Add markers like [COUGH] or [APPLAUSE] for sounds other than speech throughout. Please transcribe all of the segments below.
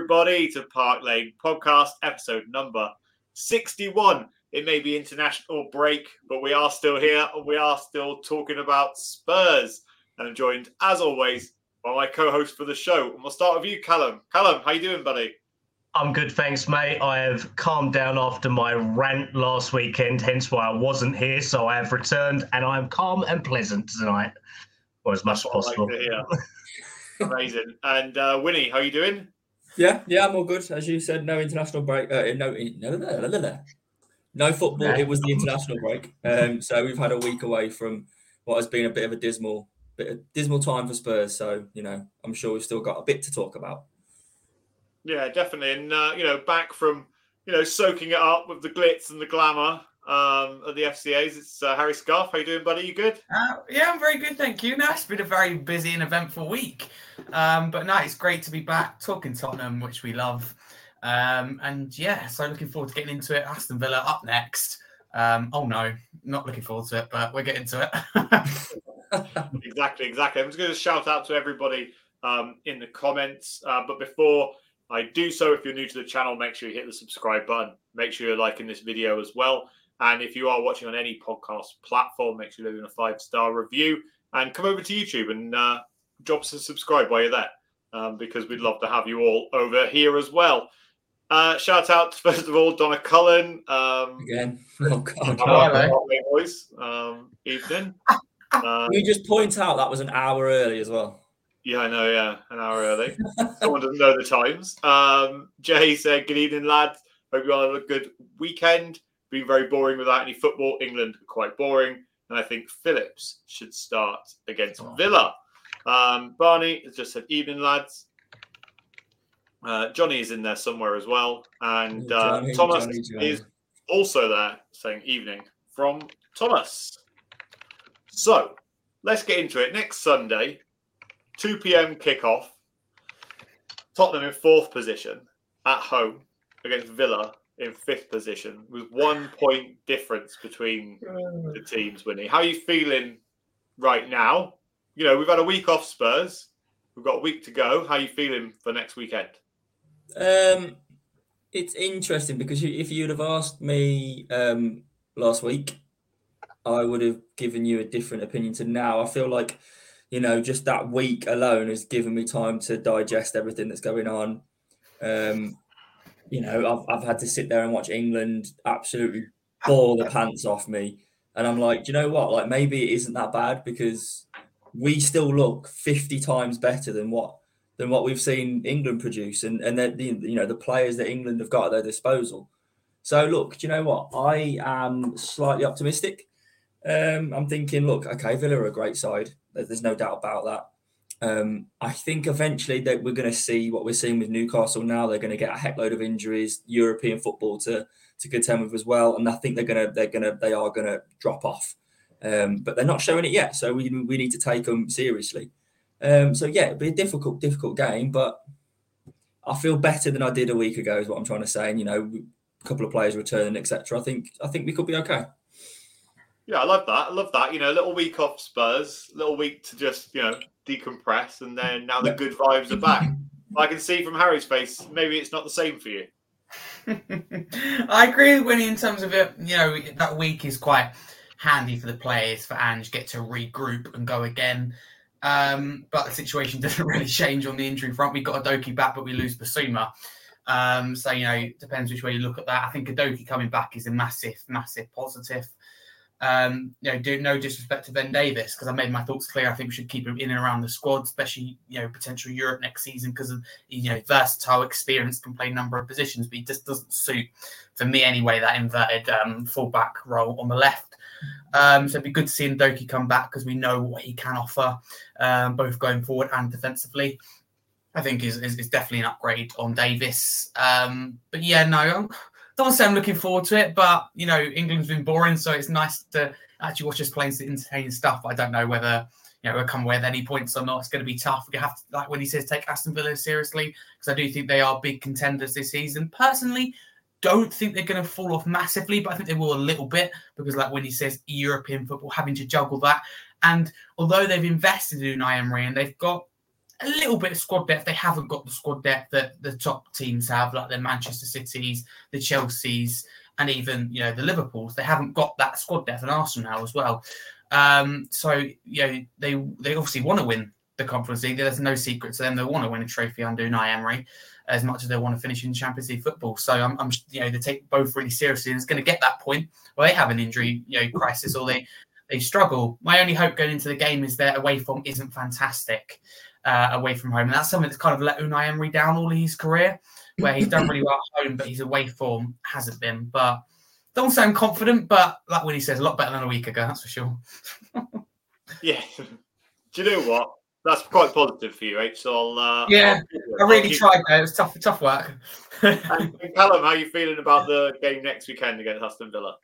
everybody, to Park Lane Podcast, episode number 61. It may be international break, but we are still here and we are still talking about Spurs. And I'm joined, as always, by my co-host for the show. And we'll start with you, Kallum. Kallum, how you doing, buddy? I'm good, thanks, mate. I have calmed down after my rant last weekend, hence why I wasn't here. So I have returned, and I am calm and pleasant tonight, or as much as possible. Like [LAUGHS] Amazing. And uh, Wynnie, how are you doing? Yeah, yeah, I'm all good. As you said, no international break. Uh, no, no, no, no, no, football. It was the international break. Um, so we've had a week away from what has been a bit of a dismal, bit of dismal time for Spurs. So you know, I'm sure we've still got a bit to talk about. Yeah, definitely. And uh, you know, back from you know soaking it up with the glitz and the glamour um, of the FCAs. It's uh, Harry Scarf. How are you doing, buddy? You good? Uh, yeah, I'm very good, thank you. No, it's been a very busy and eventful week, um, but now it's great to be back talking Tottenham, which we love. Um, and yeah, so looking forward to getting into it. Aston Villa up next. Um, oh no, not looking forward to it, but we're getting to it. [LAUGHS] [LAUGHS] exactly, exactly. I'm just going to shout out to everybody um, in the comments, uh, but before I do so, if you're new to the channel, make sure you hit the subscribe button. Make sure you're liking this video as well. And if you are watching on any podcast platform, make sure you're leaving a five star review and come over to YouTube and uh, drop us a subscribe while you're there um, because we'd love to have you all over here as well. Uh, shout out, [LAUGHS] first of all, Donna Cullen. Um, Again. [LAUGHS] Oh, God. Voice, um, evening. Um, you just point out that was an hour early as well? Yeah, I know. Yeah, an hour early. [LAUGHS] Someone doesn't know the times. Um, Jay said, "Good evening, lads. Hope you all have a good weekend been very boring without any football. England quite boring, and I think Phillips should start against oh. Villa. Um, Barney has just said evening, lads. Uh, Johnny is in there somewhere as well, and uh, Johnny, Thomas Johnny, Johnny. is also there saying evening from Thomas. So let's get into it. Next Sunday, 2 p.m. kickoff. Tottenham in fourth position at home against Villa in fifth position with one point difference between the teams winning. How are you feeling right now? You know, we've had a week off Spurs. We've got a week to go. How are you feeling for next weekend? Um, it's interesting because if you'd have asked me um, last week, I would have given you a different opinion to now. I feel like, you know, just that week alone has given me time to digest everything that's going on. Um, you know, I've, I've had to sit there and watch England absolutely bore the pants off me. And I'm like, do you know what? Like, maybe it isn't that bad because we still look 50 times better than what than what we've seen England produce and and the you know the players that England have got at their disposal. So look, do you know what? I am slightly optimistic. Um, I'm thinking, look, okay, Villa are a great side. There's no doubt about that. Um, I think eventually that we're going to see what we're seeing with Newcastle now. They're going to get a heckload of injuries, European football to to contend with as well, and I think they're going to they're going to they are going to drop off. Um, but they're not showing it yet, so we we need to take them seriously. Um, so yeah, it'll be a difficult difficult game, but I feel better than I did a week ago. Is what I'm trying to say. And you know, a couple of players returning, etc. I think I think we could be okay. Yeah, I love that. I love that. You know, a little week off Spurs, little week to just you know decompress, and then now the good vibes are back. I can see from Harry's face, maybe it's not the same for you. [LAUGHS] I agree with Wynnie in terms of it. You know, that week is quite handy for the players for Ange get to regroup and go again. Um, but the situation [LAUGHS] doesn't really change on the injury front. We got Udogie back, but we lose Bissouma. Um, so you know, depends which way you look at that. I think Udogie coming back is a massive, massive positive. Um, you know, do no disrespect to Ben Davies because I made my thoughts clear. I think we should keep him in and around the squad, especially you know potential Europe next season because of you know versatile experience, can play a number of positions, but he just doesn't suit for me anyway that inverted um, fullback role on the left. Um, so it'd be good to see Udogie come back because we know what he can offer, um, both going forward and defensively. I think is, is, is definitely an upgrade on Davies. Um, but yeah, no, don't say I'm looking forward to it, but you know, England's been boring, so it's nice to actually watch us playing entertaining stuff. I don't know whether you know we'll come away with any points or not. It's going to be tough. We have to, like Wynnie says, take Aston Villa seriously because I do think they are big contenders this season. Personally, don't think they're going to fall off massively, but I think they will a little bit because, like Wynnie says European football, having to juggle that, and although they've invested in Unai Emery and they've got a little bit of squad depth. They haven't got the squad depth that the top teams have, like the Manchester Cities, the Chelseas, and even you know the Liverpools. They haven't got that squad depth, and Arsenal now as well. Um, so you know they they obviously want to win the Conference League. There's no secret to them. They want to win a trophy under Unai Emery as much as they want to finish in Champions League football. So I'm, I'm you know, they take both really seriously, and it's going to get that point where they have an injury, you know, crisis or they they struggle. My only hope going into the game is their away form isn't fantastic uh, away from home, and that's something that's kind of let Unai Emery down all his career, where he's done really well at home, but his away form hasn't been. But don't sound confident, but like Wynnie says, a lot better than a week ago, that's for sure. [LAUGHS] yeah. Do you know what? That's quite positive for you, H. So I'll. Uh, yeah, I'll I really tried though. It was tough, tough work. and Kallum, how are you feeling about the game next weekend against Aston Villa?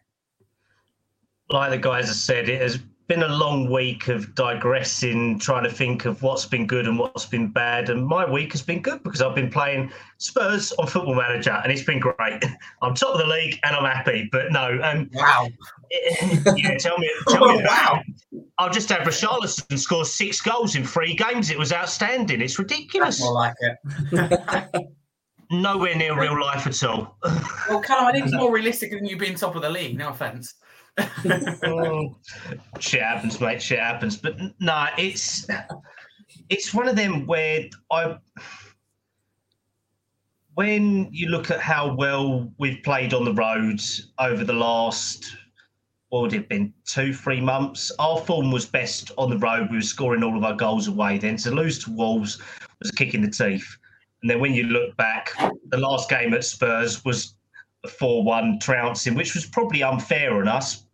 Like the guys have said, it has been a long week of digressing, trying to think of what's been good and what's been bad. And my week has been good because I've been playing Spurs on Football Manager, and it's been great. [LAUGHS] I'm top of the league, and I'm happy. But no, um, wow, [LAUGHS] yeah, tell me, tell me, wow. I'll just have Richarlison score six goals in three games. It was outstanding. It's ridiculous. That's more like it. [LAUGHS] Nowhere near real life at all. well, Kallum, I think it's more realistic than you being top of the league. No offense oh, shit happens, mate. Shit happens. But no, nah, it's it's one of them where I when you look at how well we've played on the roads over the last what would it been two, three months? Our form was best on the road. We were scoring all of our goals away. Then to lose to Wolves was a kick in the teeth. And then when you look back, the last game at Spurs was a 4 1 trouncing, which was probably unfair on us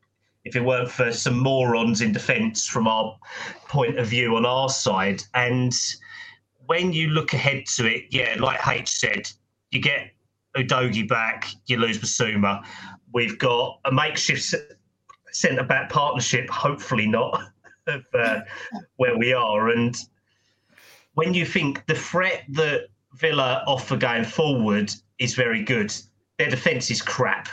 if it weren't for some morons in defence from our point of view on our side. And when you look ahead to it, yeah, like H said, you get Udogie back, you lose Bissouma. We've got a makeshift centre back partnership, hopefully not, [LAUGHS] of uh, where we are. And when you think the threat that Villa offer going forward is very good, their defence is crap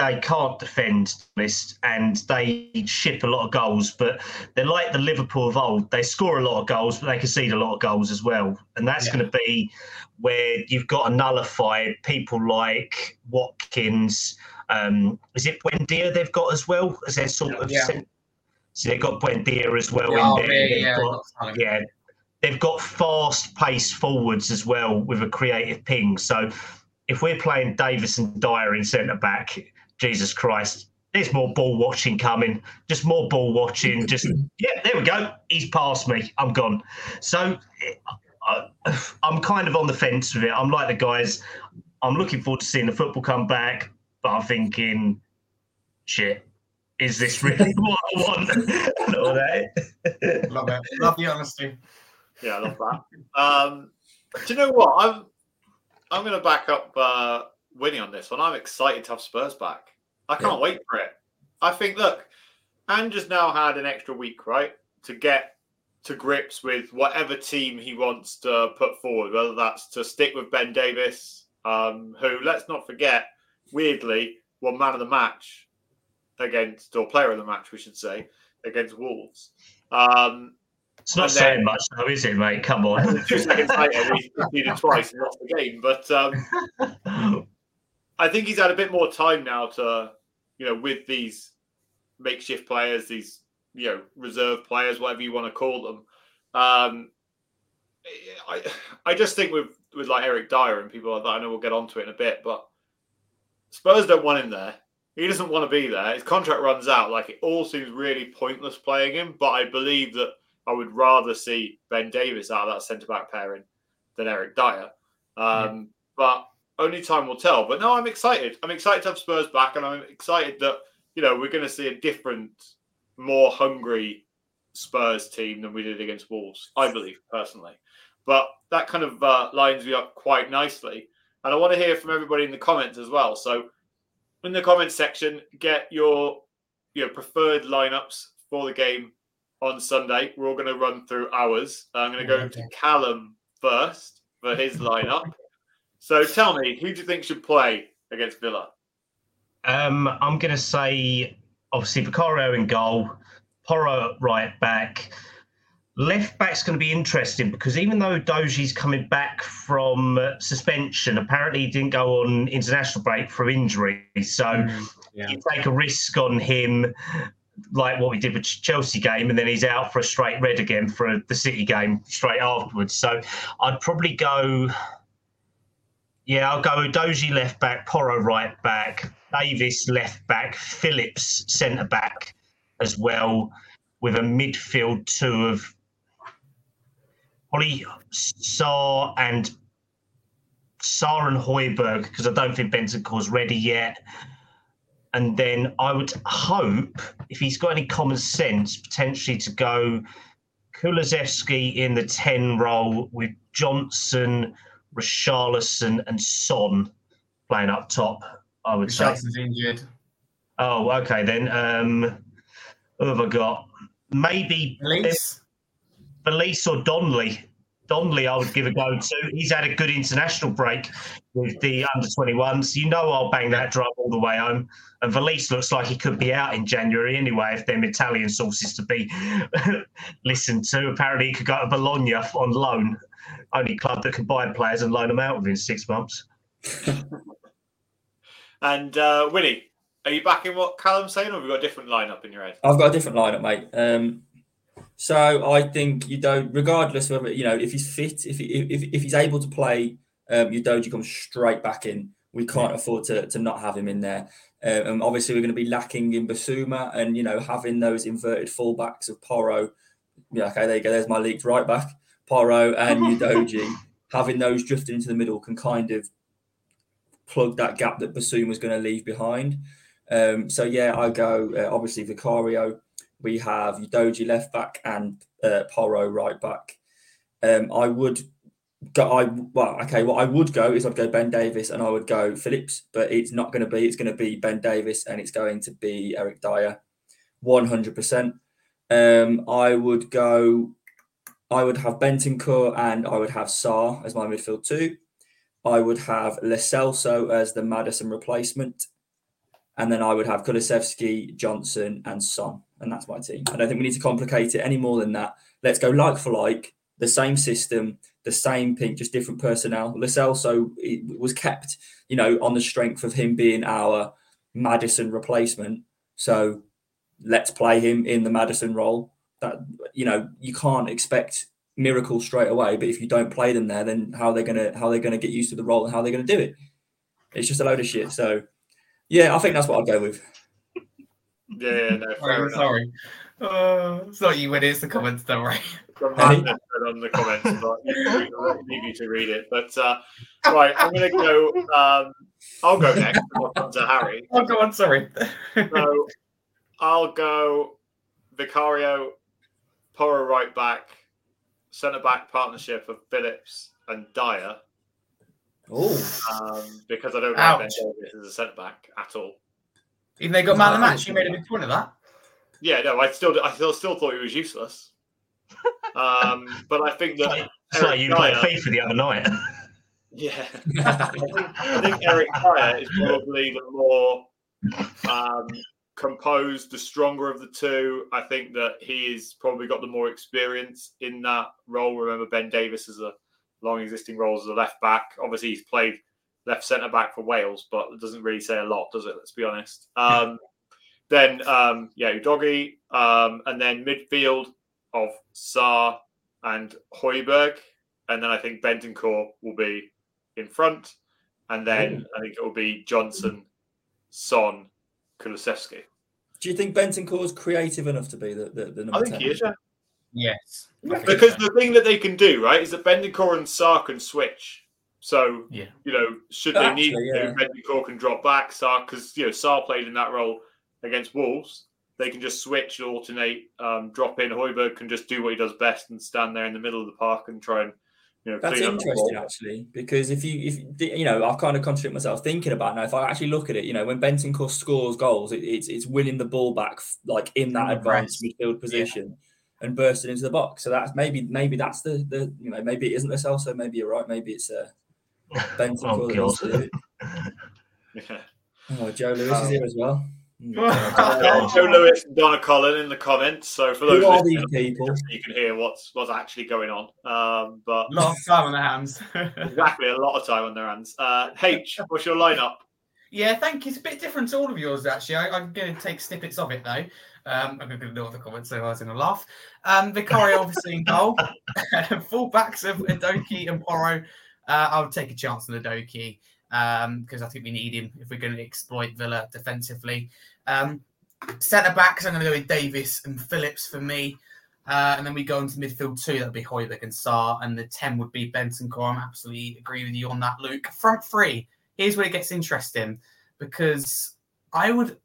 they can't defend list and they ship a lot of goals, but they're like the Liverpool of old. They score a lot of goals, but they concede a lot of goals as well. And that's yeah. going to be where you've got to nullify people like Watkins. Um, is it Buendia they've got as well? As their sort of yeah. so they've got Buendia as well yeah, in there. Yeah, got, yeah, they've got fast paced forwards as well with a creative ping. So if we're playing Davies and Dier in centre back, Jesus Christ, there's more ball watching coming. Just more ball watching. Just yeah, there we go. He's past me. I'm gone. So I, am kind of on the fence with it. I'm like the guys. I'm looking forward to seeing the football come back, but I'm thinking, shit, is this really [LAUGHS] what I want? [LAUGHS] All that. love it. Love the honesty. Yeah, I love that. Um, do you know what? I'm I'm going to back up uh, Wynnie on this one. I'm excited to have Spurs back. I can't yeah. wait for it. I think, look, Ange has now had an extra week, right, to get to grips with whatever team he wants to put forward, whether that's to stick with Ben Davies, um, who, let's not forget, weirdly, won man of the match against, or player of the match, we should say, against Wolves. Um, it's not saying then, much, though, is it, mate? Come on. [LAUGHS] Two seconds later, we [LAUGHS] conceded twice and lost the game. But um, [LAUGHS] I think he's had a bit more time now to you know, with these makeshift players, these you know reserve players, whatever you want to call them. Um, I I just think with with like Eric Dier and people like that, I know we'll get onto it in a bit, but Spurs don't want him there. He doesn't want to be there. His contract runs out. Like it all seems really pointless playing him. But I believe that I would rather see Ben Davies out of that centre back pairing than Eric Dier. Um, But only time will tell. But no, I'm excited. I'm excited to have Spurs back, and I'm excited that you know we're going to see a different, more hungry Spurs team than we did against Wolves. I believe personally, but that kind of uh, lines me up quite nicely. And I want to hear from everybody in the comments as well. So in the comments section, get your your preferred lineups for the game on Sunday. We're all going to run through ours. I'm going to go to Kallum first for his lineup. So tell me, who do you think should play against Villa? Um, I'm going to say, obviously, Vicario in goal, Porro right back, Left back's going to be interesting because even though Udogie's coming back from uh, suspension, apparently he didn't go on international break for injury. So Mm, yeah. you take a risk on him, like what we did with Chelsea game, and then he's out for a straight red again for the City game straight afterwards. So I'd probably go. Yeah, I'll go Udogie left back, Porro right back, Davies left back, Phillips centre back as well, with a midfield two of Holly Sarr and Sarr and Hojbjerg because I don't think Bentancur's ready yet. And then I would hope, if he's got any common sense, potentially to go Kulusevski in the 10 role with Johnson, Richarlison, and Son playing up top, I would say. Injured. Oh, okay then. Um, who have I got? Maybe? Veliz or Donnelly. Donnelly, I would give a go to. He's had a good international break with the under 21s. You know, I'll bang that drum all the way home. And Veliz looks like he could be out in January anyway, if them Italian sources to be [LAUGHS] listened to. Apparently, he could go to Bologna on loan. Only club that can buy players and loan them out within six months. [LAUGHS] And uh, Willie, are you backing what Kallum's saying, or have you got a different lineup in your head? I've got a different lineup, mate. Um, so I think you don't, regardless whether you know if he's fit, if he, if, if he's able to play, um, Udogie comes straight back in. We can't afford to, to not have him in there. Um, and obviously, we're going to be lacking in Bissouma, and you know having those inverted fullbacks of Porro. Yeah, okay, there you go. There's my leaked right back, Porro and [LAUGHS] Udogie. having those drifting into the middle can kind of plug that gap that Bissouma was going to leave behind. Um, so yeah, I go uh, obviously Vicario. We have Udogie left back and uh, Porro right back. Um, I would go. I well, okay. What I would go is I'd go Ben Davies and I would go Phillips, but it's not going to be. It's going to be Ben Davies and it's going to be Eric Dier, one hundred percent. Um, I would go. I would have Bentancur and I would have Sarr as my midfield two. I would have Lo Celso as the Maddison replacement. And then I would have Kulusevski, Johnson, and Son. And that's my team. I don't think we need to complicate it any more than that. Let's go like for like, the same system, the same pink, just different personnel. Lo Celso it was kept, you know, on the strength of him being our Maddison replacement. So let's play him in the Maddison role. That you know, you can't expect miracles straight away, but if you don't play them there, then how they're gonna how they're gonna get used to the role and how they're gonna do it? It's just a load of shit. So yeah, I think that's what I'll go with. Yeah, yeah, no, fair I'm sorry. Uh, it's not you, it is the comments, don't worry. From on the comments, but I'll leave you to read it. But uh, right, I'm going to go. Um, I'll go next. and I'll come to Harry. Oh, go on, sorry. So I'll go Vicario, Porro right back, centre back partnership of Phillips and Dier, Oh, um, because I don't like Ben Ouch. Davies as a centre back at all. Even they got man of the match, you made a big point of that. Yeah, no, I still, I still, still thought he was useless. Um, but I think that [LAUGHS] It's like Eric you played Dier- FIFA the other night. Yeah, [LAUGHS] I think, I think Eric Dier is probably the more um, composed, the stronger of the two. I think that he he's probably got the more experience in that role. Remember, Ben Davies is a long existing role as a left back. Obviously, he's played left centre back for Wales, but it doesn't really say a lot, does it? Let's be honest. Um, [LAUGHS] then, um, yeah, Udogie, um, and then midfield of Sarr and Hojbjerg. And then I think Bentancur will be in front. And then I think it will be Johnson, Son, Kulusevski. do you think Bentancur is creative enough to be the, the, the number I think 10? he is, yeah. Yes. I Because so. the thing that they can do, right, is that Bentancur and Sarr can switch. So, Yeah. you know, should they need Actually, to, yeah. Bentancur can drop back. Sarr, because, you know, Sarr played in that role against Wolves. They can just switch, and alternate, um, drop in. Hojbjerg can just do what he does best and stand there in the middle of the park and try and, you know, That's clean up the interesting, actually, because if you, if you know, I've kind of contradict myself thinking about it now. If I actually look at it, you know, when Bentancur scores goals, it, it's it's winning the ball back like in that In advanced press. midfield position and bursting into the box. So that's maybe maybe that's the the you know maybe it isn't the Celso, maybe you're right, maybe it's uh, [LAUGHS] Bentancur. Oh, that needs God. it. [LAUGHS] Yeah. Oh, Joe Lewis is Um, here as well. Uh, Joe Lewis and Donna Collin in the comments. So for those Who are these people? you can hear what's what's actually going on. Um, but A lot of time on their hands. [LAUGHS] exactly a lot of time on their hands. Uh, H, what's your lineup? Yeah, thank you. It's a bit different to all of yours, actually. I, I'm going to take snippets of it, though. Um, I'm going to ignore the comments, so I was going to laugh. Um, Vicario, obviously, in goal. [LAUGHS] Full backs of Udogie and Porro. Uh, I would take a chance on Udogie because I think we need him if we're going to exploit Villa defensively. Um, Centre backs, I'm going to go with Davies and Phillips for me. Uh, and then we go into midfield two. That'd be Hojbjerg and Sarr. And the 10 would be Bentancur. I'm absolutely agree with you on that, Luke. Front three. Here's where it gets interesting because I would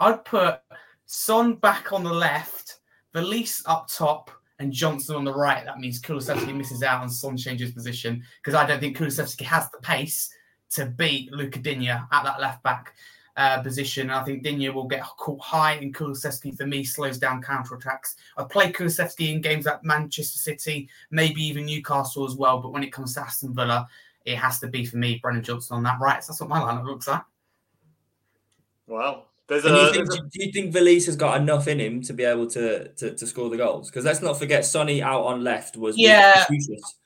I'd put Son back on the left, Veliz up top, and Johnson on the right. That means Kulusevski misses out and Son changes position because I don't think Kulusevski has the pace to beat Luka Digne at that left back uh, position. I think Digne will get caught high, and Kulusevski for me slows down counter attacks. I've played Kulusevski in games like Manchester City, maybe even Newcastle as well. But when it comes to Aston Villa, it has to be for me Brennan Johnson on that right. So that's what my lineup looks like. Well, there's And a, you think, there's a- do you think Veliz has got enough in him to be able to to, to score the goals? Because let's not forget, Sonny out on left was was Yeah. useless.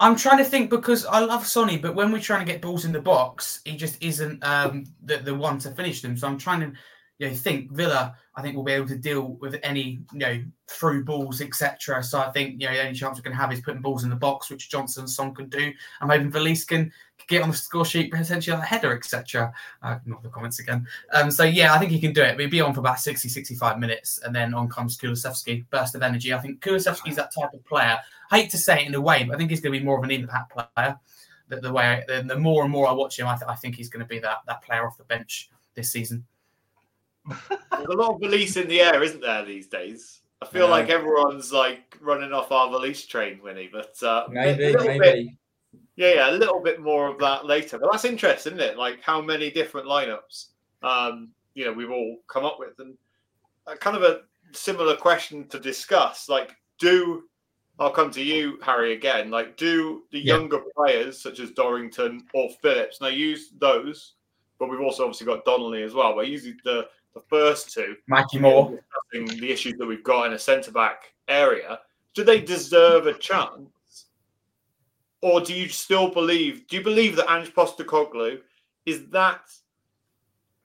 I'm trying to think because I love Sonny, but when we're trying to get balls in the box, he just isn't um, the the one to finish them. So I'm trying to you know think Villa. I think will be able to deal with any you know through balls etc. So I think you know the only chance we're going to have is putting balls in the box, which Johnson and Son can do. I'm hoping Veliz can get on the score sheet potentially a header etc. Uh, not the comments again. Um, so yeah, I think he can do it. We'll be on for about 60, 65 minutes, and then on comes Kulusevski, burst of energy. I think Kulusevski's that type of player. I hate to say it in a way, but I think he's going to be more of an impact player. The, the way, the, the more and more I watch him, I, th- I think he's going to be that that player off the bench this season. there's a lot of Veliz in the air, isn't there, these days? I feel Yeah. like everyone's like running off our Veliz train, Wynnie, but uh, a Maybe, bit maybe. Yeah, yeah, a little bit more of that later. But that's interesting, isn't it? Like how many different lineups, um, you know, we've all come up with, and uh, kind of a similar question to discuss. Like, do I'll come to you, Harry, again. Like, do the Yeah. younger players such as Dorrington or Phillips now use those? But we've also obviously got Donnelly as well. But usually the the first two, Mikey Moore. the issues that we've got in a centre back area, do they deserve a chance? Or do you still believe, do you believe that Ange Postecoglou is that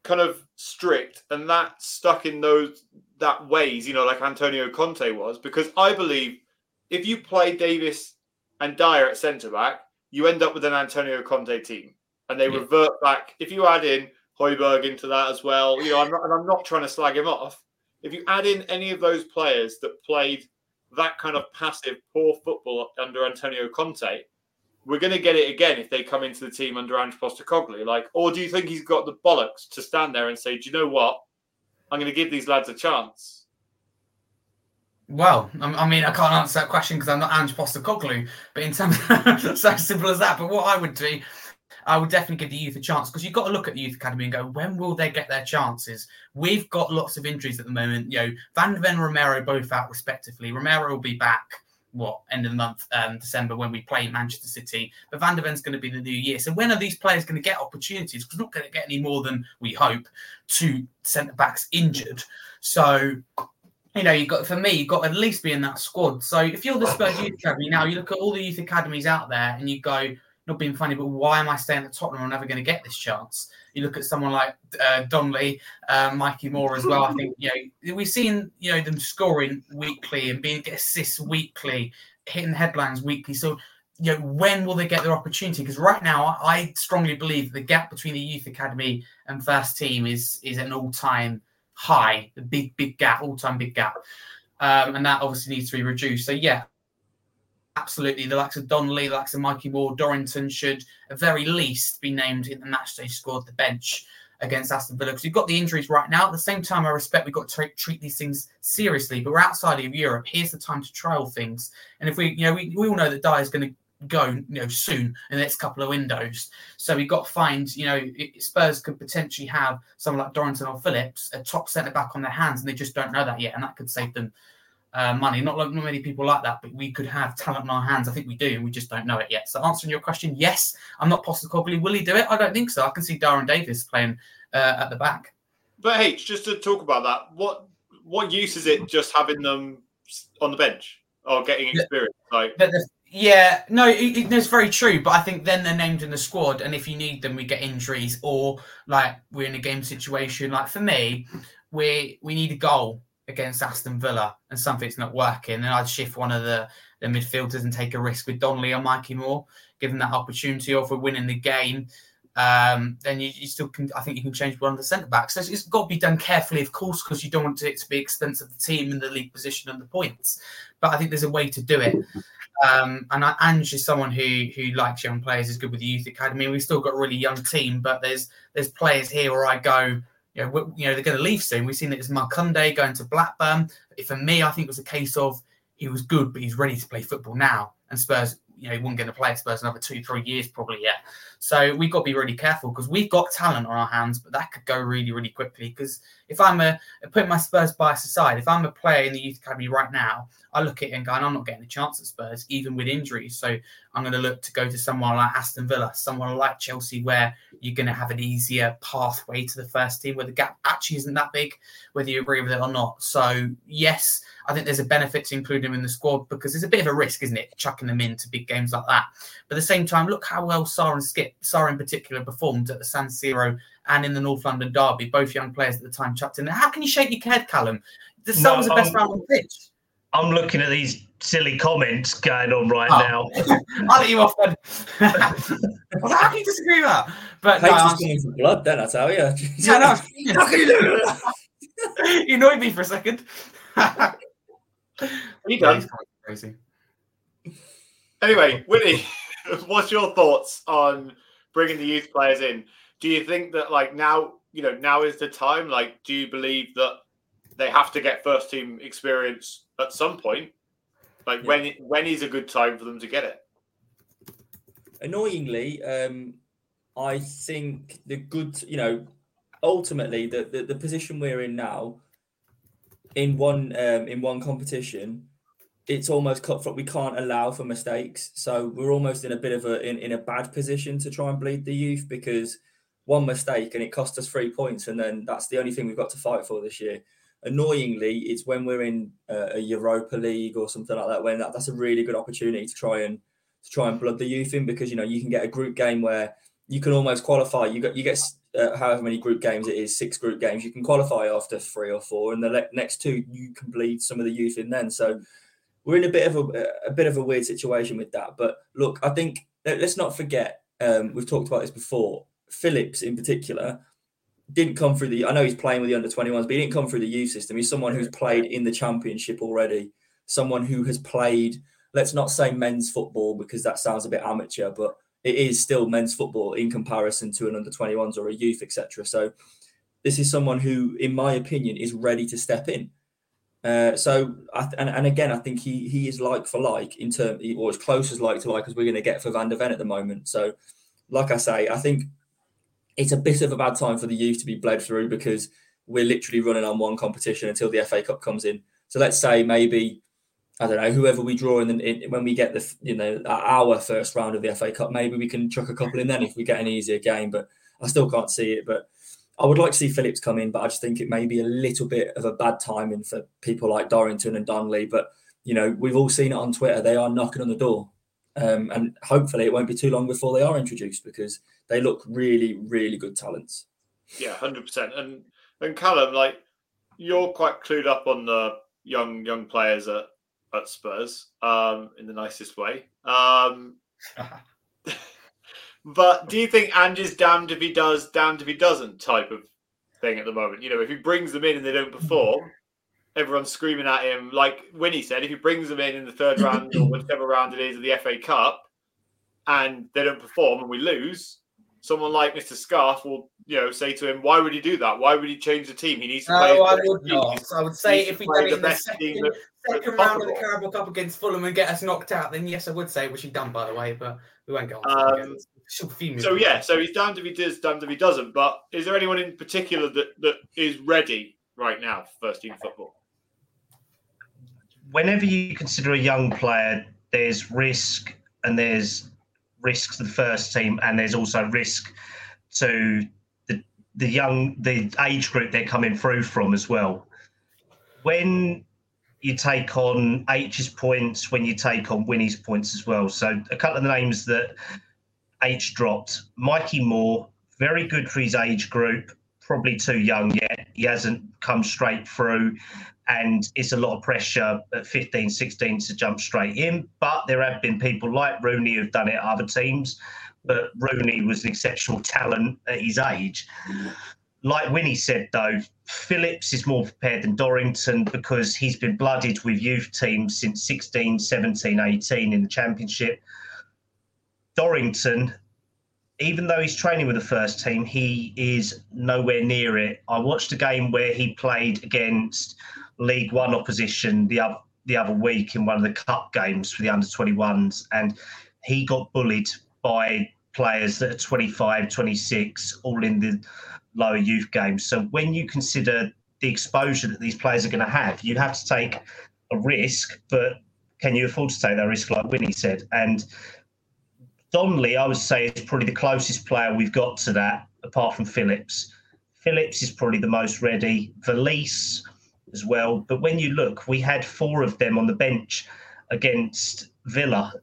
kind of strict and that stuck in those that ways, you know, like Antonio Conte was? Because I believe if you play Davies and Dier at centre back, you end up with an Antonio Conte team. And they Yeah. revert back. If you add in Hojbjerg into that as well, you know, I'm not, and I'm not trying to slag him off. If you add in any of those players that played that kind of passive, poor football under Antonio Conte, we're going to get it again if they come into the team under Ange Postecoglou. Like, or do you think he's got the bollocks to stand there and say, "Do you know what? I'm going to give these lads a chance." Well, I mean, I can't answer that question because I'm not Ange Postecoglou. But in terms, [LAUGHS] it's so simple as that. But what I would do, I would definitely give the youth a chance because you've got to look at the youth academy and go, when will they get their chances? We've got lots of injuries at the moment. You know, Van Ven Romero both out respectively. Romero will be back. What end of the month, um, December, when we play Manchester City. But Van de Ven's going to be the new year. So when are these players going to get opportunities? Because we're not going to get any more than we hope. Two centre backs injured. So you know, you got for me, you've got to at least be in that squad. So if you're the Spurs Youth Academy now, you look at all the youth academies out there and you go, not being funny, but why am I staying at Tottenham? I'm never going to get this chance. You look at someone like uh, Donnelly, uh, Mikey Moore as well. I think you know we've seen you know them scoring weekly and being get assists weekly, hitting the headlines weekly. So you know when will they get their opportunity? Because right now, I I strongly believe the gap between the youth academy and first team is is an all time high, the big, big gap, all time big gap. Um, and that obviously needs to be reduced. So, yeah, absolutely. The likes of Donnelly, the likes of Mikey Moore, Dorrington should at very least be named in the matchday squad, the bench against Aston Villa. Because you've got the injuries right now. At the same time, I respect we've got to treat, treat these things seriously, but we're outside of Europe. Here's the time to trial things. And if we, you know, we, we all know that Dier's going to go, you know, soon in the next couple of windows. So we've got to find, you know, Spurs could potentially have someone like Dorrington or Phillips, a top centre back on their hands, and they just don't know that yet, and that could save them uh, money. Not like not many people like that, but we could have talent in our hands. I think we do, and we just don't know it yet. So answering your question, yes, I'm not Postecoglou. Will he do it? I don't think so. I can see Darren Davis playing uh, at the back. but H, just to talk about that, what what use is it just having them on the bench or getting experience? Like, the, yeah, no, it, it, that's very true. But I think then they're named in the squad, and if you need them, we get injuries, or like we're in a game situation. Like for me, we we need a goal against Aston Villa, and something's not working, and I'd shift one of the the midfielders and take a risk with Donnelly or Mikey Moore, give them that opportunity. Or if we're winning the game, um, then you, you, still can. I think you can change one of the centre backs. So it's, it's got to be done carefully, of course, because you don't want it to be expensive the team and the league position and the points. But I think there's a way to do it. Um, and I, Ange is someone who who likes young players, is good with the youth academy. We've still got a really young team, but there's there's players here where I go, you know, you know they're going to leave soon. We've seen that it's Markanday going to Blackburn. For me, I think it was a case of he was good, but he's ready to play football now. And Spurs you know, he wasn't going to play at Spurs another two, three years probably yet. So we've got to be really careful because we've got talent on our hands, but that could go really, really quickly. Because if I'm a putting my Spurs bias aside, if I'm a player in the youth academy right now, I look at it and go, I'm not getting a chance at Spurs, even with injuries. So I'm going to look to go to someone like Aston Villa, someone like Chelsea, where you're going to have an easier pathway to the first team, where the gap actually isn't that big, whether you agree with it or not. So yes, I think there's a benefit to including him in the squad because there's a bit of a risk, isn't it, chucking them into big games like that. But at the same time, look how well Sarr and Skipp, Sarr in particular, performed at the San Siro and in the North London Derby. Both young players at the time chucked in. How can you shake your head, Kallum? The Sarr no, was the best man on the pitch. I'm looking at these silly comments going on right oh. now. [LAUGHS] I'll let you off then. well, [LAUGHS] how can you disagree with that? But no, coming for blood, then I tell you. yeah, no, how can you do that? you annoyed me for a second. [LAUGHS] you done? Crazy. Anyway, Wynnie, [LAUGHS] what's your thoughts on bringing the youth players in? Do you think that like now, you know, now is the time? Like, do you believe that they have to get first team experience at some point? Like, yeah. when when is a good time for them to get it? Annoyingly, um, I think the good, you know, ultimately the, the, the position we're in now, in one um, in one competition, it's almost cut from we can't allow for mistakes. So we're almost in a bit of a in, in a bad position to try and bleed the youth because one mistake and it cost us three points, and then that's the only thing we've got to fight for this year. Annoyingly, it's when we're in a, a Europa League or something like that when that, that's a really good opportunity to try and to try and blood the youth in because you know you can get a group game where you can almost qualify. You get you get uh, however many group games it is, six group games. You can qualify after three or four, and the le- next two you can bleed some of the youth in then. So we're in a bit of a, a bit of a weird situation with that. But look, I think let's not forget. Um, we've talked about this before. Phillips, in particular, didn't come through the. I know he's playing with the under 21s, but he didn't come through the youth system. He's someone who's played in the championship already. Someone who has played. Let's not say men's football because that sounds a bit amateur, but it is still men's football in comparison to an under 21s or a youth, etc. So this is someone who, in my opinion, is ready to step in. Uh, so, I, and, and again, I think he he is like for like in term, or as close as like to like as we're going to get for Van de Ven at the moment. So, like I say, I think it's a bit of a bad time for the youth to be bled through because we're literally running on one competition until the FA Cup comes in. So let's say maybe I don't know whoever we draw in, the, in when we get the you know our first round of the FA Cup, maybe we can chuck a couple in then if we get an easier game. But I still can't see it. But I would like to see Phillips come in, but I just think it may be a little bit of a bad timing for people like Dorrington and Donnelly. But you know, we've all seen it on Twitter. They are knocking on the door, um, and hopefully it won't be too long before they are introduced because they look really, really good talents. Yeah, hundred percent. And and Kallum, like you're quite clued up on the young young players at at Spurs, um, in the nicest way. Um, [LAUGHS] But do you think Ange's damned if he does, damned if he doesn't type of thing at the moment? You know, if he brings them in and they don't perform, everyone's screaming at him. Like Wynnie said, if he brings them in in the third round or whichever round it is of the FA Cup and they don't perform and we lose, someone like Mr. Scarf will, you know, say to him, "Why would he do that? Why would he change the team? He needs to play." No, I would not. I would say if he done it in the second, second round of the Carabao Cup against Fulham and get us knocked out, then yes, I would say, which he done by the way, but we won't go on. Um, so yeah, so he's damned if he does, damned if he doesn't. But is there anyone in particular that that is ready right now for first team football? Whenever you consider a young player, there's risk and there's risk to the first team, and there's also risk to the the young the age group they're coming through from as well. When you take on H's points, when you take on Wynnie's points as well. So a couple of the names that H dropped: Mikey Moore, very good for his age group, probably too young yet. He hasn't come straight through, and it's a lot of pressure at 15, 16 to jump straight in. But there have been people like Rooney who've done it at other teams but Rooney was an exceptional talent at his age. Like Wynnie said, though, Phillips is more prepared than Dorrington because he's been blooded with youth teams since 16, 17, 18 in the Championship. Dorrington, even though he's training with the first team, he is nowhere near it. I watched a game where he played against League One opposition the other the other week in one of the cup games for the under 21s, and he got bullied by players that are 25, 26, all in the lower youth games. So when you consider the exposure that these players are going to have, you have to take a risk, but can you afford to take that risk, like Wynnie said? And Donnelly, I would say, is probably the closest player we've got to that, apart from Phillips. Phillips is probably the most ready. Veliz as well. But when you look, we had four of them on the bench against Villa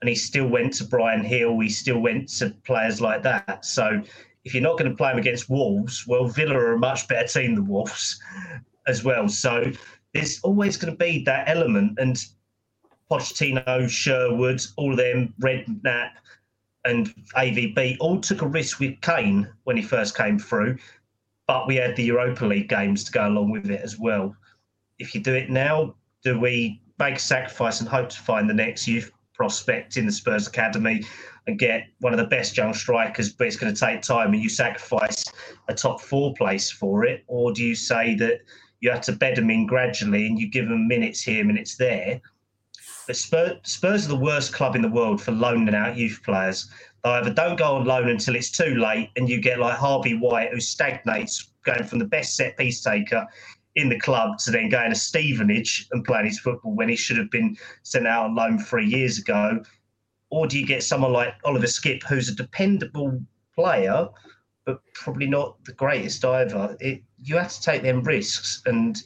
and he still went to Bryan Gil. He still went to players like that. So if you're not going to play him against Wolves, well, Villa are a much better team than Wolves [LAUGHS] as well. So there's always going to be that element. And Pochettino, Sherwood, all of them, Redknapp, and AVB all took a risk with Kane when he first came through. But we had the Europa League games to go along with it as well. If you do it now, do we make a sacrifice and hope to find the next youth prospect in the Spurs academy and get one of the best young strikers, but it's going to take time and you sacrifice a top four place for it? Or do you say that you have to bed them in gradually and you give them minutes here, minutes there? Spurs, Spurs are the worst club in the world for loaning out youth players. They either don't go on loan until it's too late and you get like Harvey White, who stagnates going from the best set piece taker in the club to then going to Stevenage and playing his football when he should have been sent out on loan three years ago? Or do you get someone like Oliver Skipp, who's a dependable player, but probably not the greatest either? It, you have to take them risks and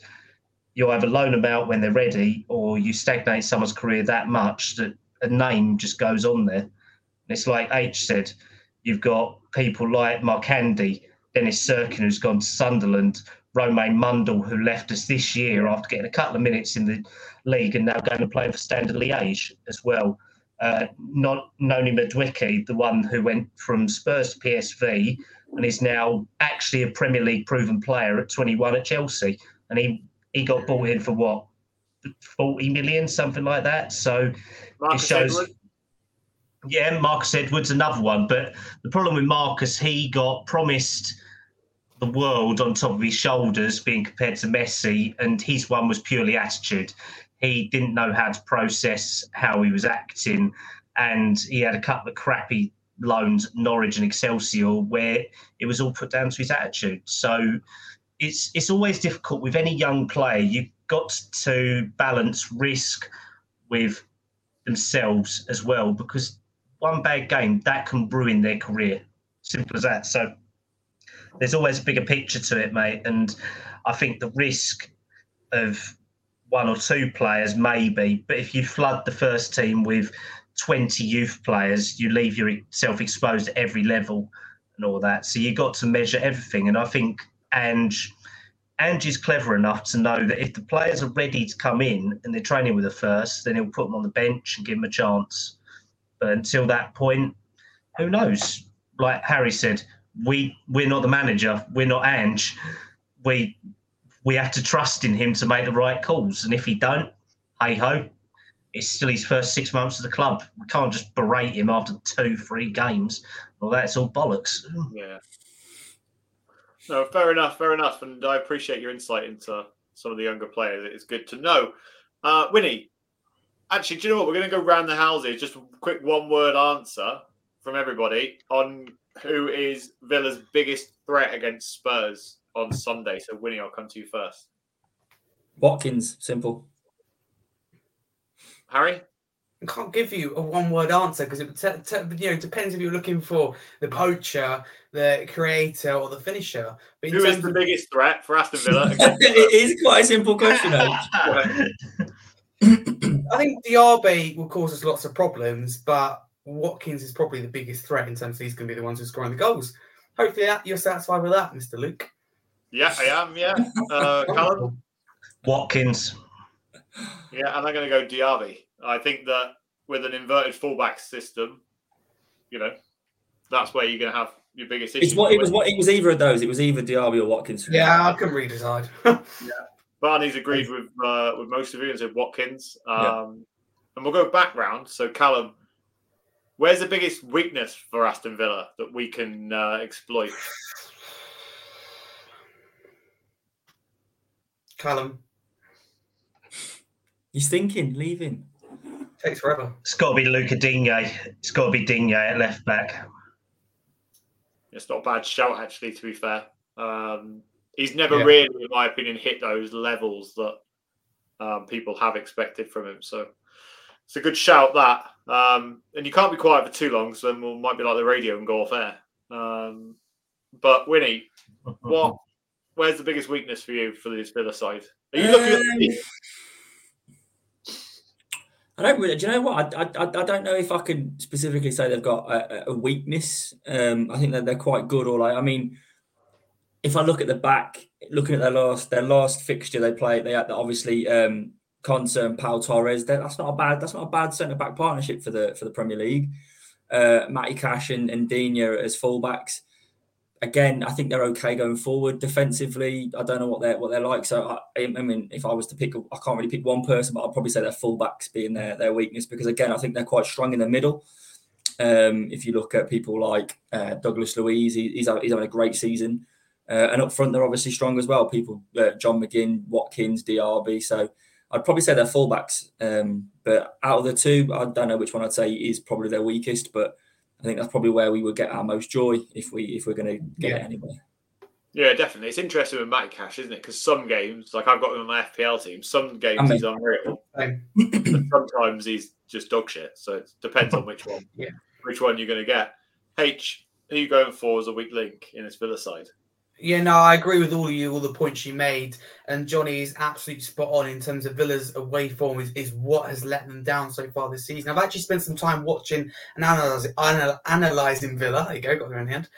you either loan them out when they're ready or you stagnate someone's career that much that a name just goes on there. And it's like H said, you've got people like Markanday, Dennis Cirkin, who's gone to Sunderland, Romaine Mundle, who left us this year after getting a couple of minutes in the league and now going to play for Standard Liège as well. Uh, not Noni Madueke, the one who went from Spurs to PSV and is now actually a Premier League proven player at 21 at Chelsea. And he, he got bought in for what, 40 million, something like that. So Marcus it shows. Edwards? Yeah, Marcus Edwards, another one. But the problem with Marcus, he got promised the world on top of his shoulders being compared to Messi, and his one was purely attitude. He didn't know how to process how he was acting, and he had a couple of crappy loans, Norwich and Excelsior, where it was all put down to his attitude. So it's it's always difficult with any young player. You've got to balance risk with themselves as well, because one bad game that can ruin their career. Simple as that. So there's always a bigger picture to it, mate. And I think the risk of one or two players, maybe, but if you flood the first team with 20 youth players, you leave yourself exposed at every level and all that. So you got to measure everything. And I think Ange is clever enough to know that if the players are ready to come in and they're training with the first, then he'll put them on the bench and give them a chance. But until that point, who knows? Like Harry said, we we're not the manager, we're not Ange. We we have to trust in him to make the right calls, and if he don't, hey ho, it's still his first six months of the club. We can't just berate him after two, three games. Well, that's all bollocks. Yeah. No, fair enough, fair enough. And I appreciate your insight into some of the younger players. It's good to know. Uh, Wynnie, actually, do you know what? We're going to go round the houses. Just a quick one word answer from everybody on who is Villa's biggest threat against Spurs on Sunday. So, Wynnie, I'll come to you first. Watkins, simple. Harry? I can't give you a one-word answer because it t- t- you know depends if you're looking for the poacher, the creator, or the finisher. But Who is the of... biggest threat for Aston Villa? [LAUGHS] [LAUGHS] it is quite a simple question. [LAUGHS] I think Diaby will cause us lots of problems, but Watkins is probably the biggest threat in terms of he's going to be the ones who's scoring the goals. Hopefully, you're satisfied with that, Mr. Luke. Yeah, I am. Yeah, uh, Kallum. Watkins. Yeah, and I'm going to go Diaby. I think that with an inverted fullback system, you know, that's where you're going to have your biggest issue. It's what it was. What it was either of those. It was either Diaby or Watkins. Yeah, I can redecide. [LAUGHS] yeah, Barney's agreed with uh, with most of you and said Watkins. Um, yeah. And we'll go back round. So Kallum, where's the biggest weakness for Aston Villa that we can uh, exploit? Kallum. He's thinking, leaving. Takes forever. It's got to be Luca Digne. It's got to be Digne at left back. It's not a bad shout, actually, to be fair. Um, he's never yeah. really, in my opinion, hit those levels that um, people have expected from him. So it's a good shout, that. Um, and you can't be quiet for too long, so then we might be like the radio and go off air. Um, but Wynnie, [LAUGHS] what? Where's the biggest weakness for you for this Villa side? Are you looking at the I don't really. Do you know what? I, I, I don't know if I can specifically say they've got a, a weakness. Um, I think that they're quite good. Or like, I mean, if I look at the back, looking at their last their last fixture they played, they had obviously um, Konsa Pau Torres. That's not a bad. That's not a bad centre back partnership for the for the Premier League. Uh, Matty Cash and, and Digne as fullbacks again, I think they're okay going forward defensively. I don't know what they're what they're like. So I, I mean, if I was to pick, I can't really pick one person, but I'd probably say their fullbacks being their their weakness because again, I think they're quite strong in the middle. Um, if you look at people like uh, Douglas Luiz, he, he's he's having a great season, uh, and up front they're obviously strong as well. People uh, John McGinn, Watkins, Diaby. So I'd probably say they're fullbacks. Um, but out of the two, I don't know which one I'd say is probably their weakest, but I think that's probably where we would get our most joy if we if we're going to get yeah. it anywhere. Yeah, definitely. It's interesting with Matt Cash, isn't it? Because some games, like I've got him on my FPL team, some games I mean, he's unreal. sometimes he's just dog shit. So it depends on which one. Yeah. Which one you're going to get. H, who are you going for as a weak link in this Villa side? Yeah, no, I agree with all you, all the points you made. And Johnny is absolutely spot on in terms of Villa's away form is, is what has let them down so far this season. I've actually spent some time watching and analyzing Villa. There you go, got them in hand.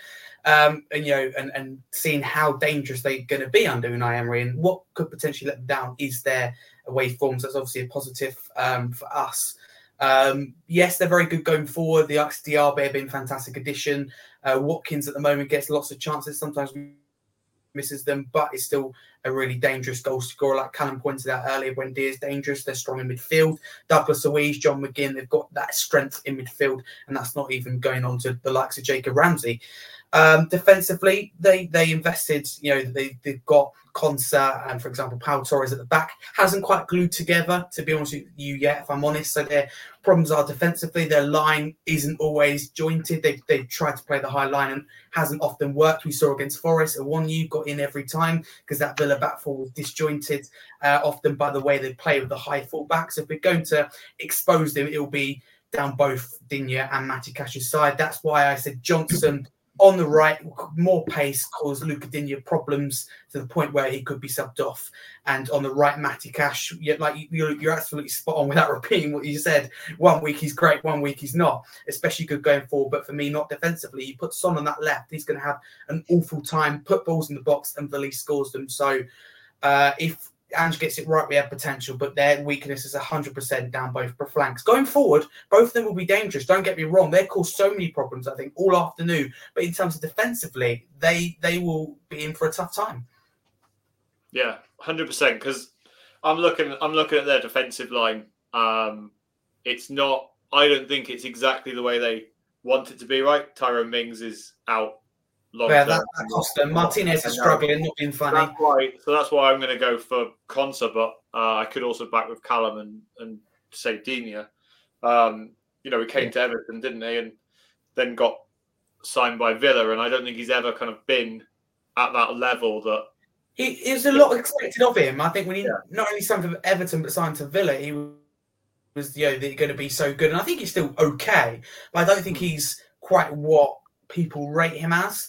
Um, and you know, and, and seeing how dangerous they're going to be under Unai Emery and what could potentially let them down is their away form. So that's obviously a positive um, for us. Um, yes, they're very good going forward. The XDR have been fantastic addition. Uh, Watkins at the moment gets lots of chances. Sometimes misses them, but is still a really dangerous goal scorer. Like Kallum pointed out earlier, when is dangerous, they're strong in midfield. Douglas Luiz, John McGinn, they've got that strength in midfield, and that's not even going on to the likes of Jacob Ramsey. Um, defensively, they they invested. You know, they they've got Konsa and, for example, Pau Torres at the back hasn't quite glued together. To be honest with you, yet, if I'm honest, so their problems are defensively. Their line isn't always jointed. They they tried to play the high line and hasn't often worked. We saw against Forest, a one you got in every time because that Villa back four was disjointed uh, often by the way they play with the high full back. So if we're going to expose them, it'll be down both Digne and Matty Cash's side. That's why I said Johnson on the right, more pace caused Luca problems to the point where he could be subbed off. And on the right, Matty Cash, you're, like you're, you're absolutely spot on without [LAUGHS] repeating what you said. One week he's great, one week he's not, especially good going forward. But for me, not defensively. You put Son on that left, he's going to have an awful time. Put balls in the box, and Veliz scores them. So uh, if Ange gets it right, we have potential, but their weakness is 100% down both flanks. Going forward, both of them will be dangerous. Don't get me wrong; they caused so many problems, I think, all afternoon. But in terms of defensively, they they will be in for a tough time. Yeah, 100%. Because I'm looking, I'm looking at their defensive line. Um, it's not. I don't think it's exactly the way they want it to be. Right, Tyrone Mings is out yeah, that, that cost them. Martinez is struggling, not being funny. That's why, so that's why I'm going to go for Konsa, but uh, I could also back with Kallum and, and say. Um, you know, he came yeah. to Everton, didn't he? And then got signed by Villa, and I don't think he's ever kind of been at that level that. He, there's a lot expected of him. I think when he yeah. not only signed for Everton but signed to Villa, he was you know going to be so good, and I think he's still okay, but I don't think he's quite what people rate him as.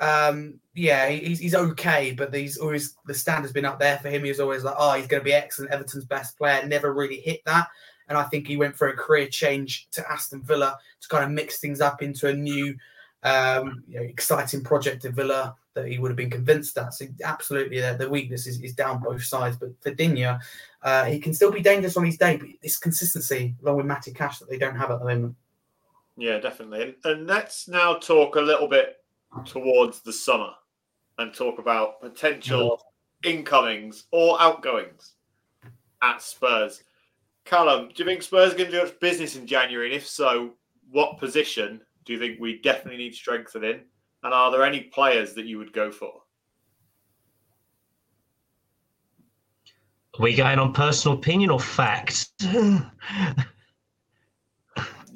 Um, yeah, he's, he's okay, but he's always the standard's been up there for him. He was always like, oh, he's going to be excellent, Everton's best player. Never really hit that, and I think he went for a career change to Aston Villa to kind of mix things up into a new, um, you know, exciting project at Villa that he would have been convinced that. So absolutely, the, the weakness is, is down both sides. But for Digne, uh, he can still be dangerous on his day, but this consistency along with Matty Cash that they don't have at the moment. Yeah, definitely. And let's now talk a little bit towards the summer and talk about potential incomings or outgoings at Spurs. Kallum, do you think Spurs are going to do much business in January? And if so, what position do you think we definitely need strengthening? And are there any players that you would go for? Are we going on personal opinion or fact? [LAUGHS]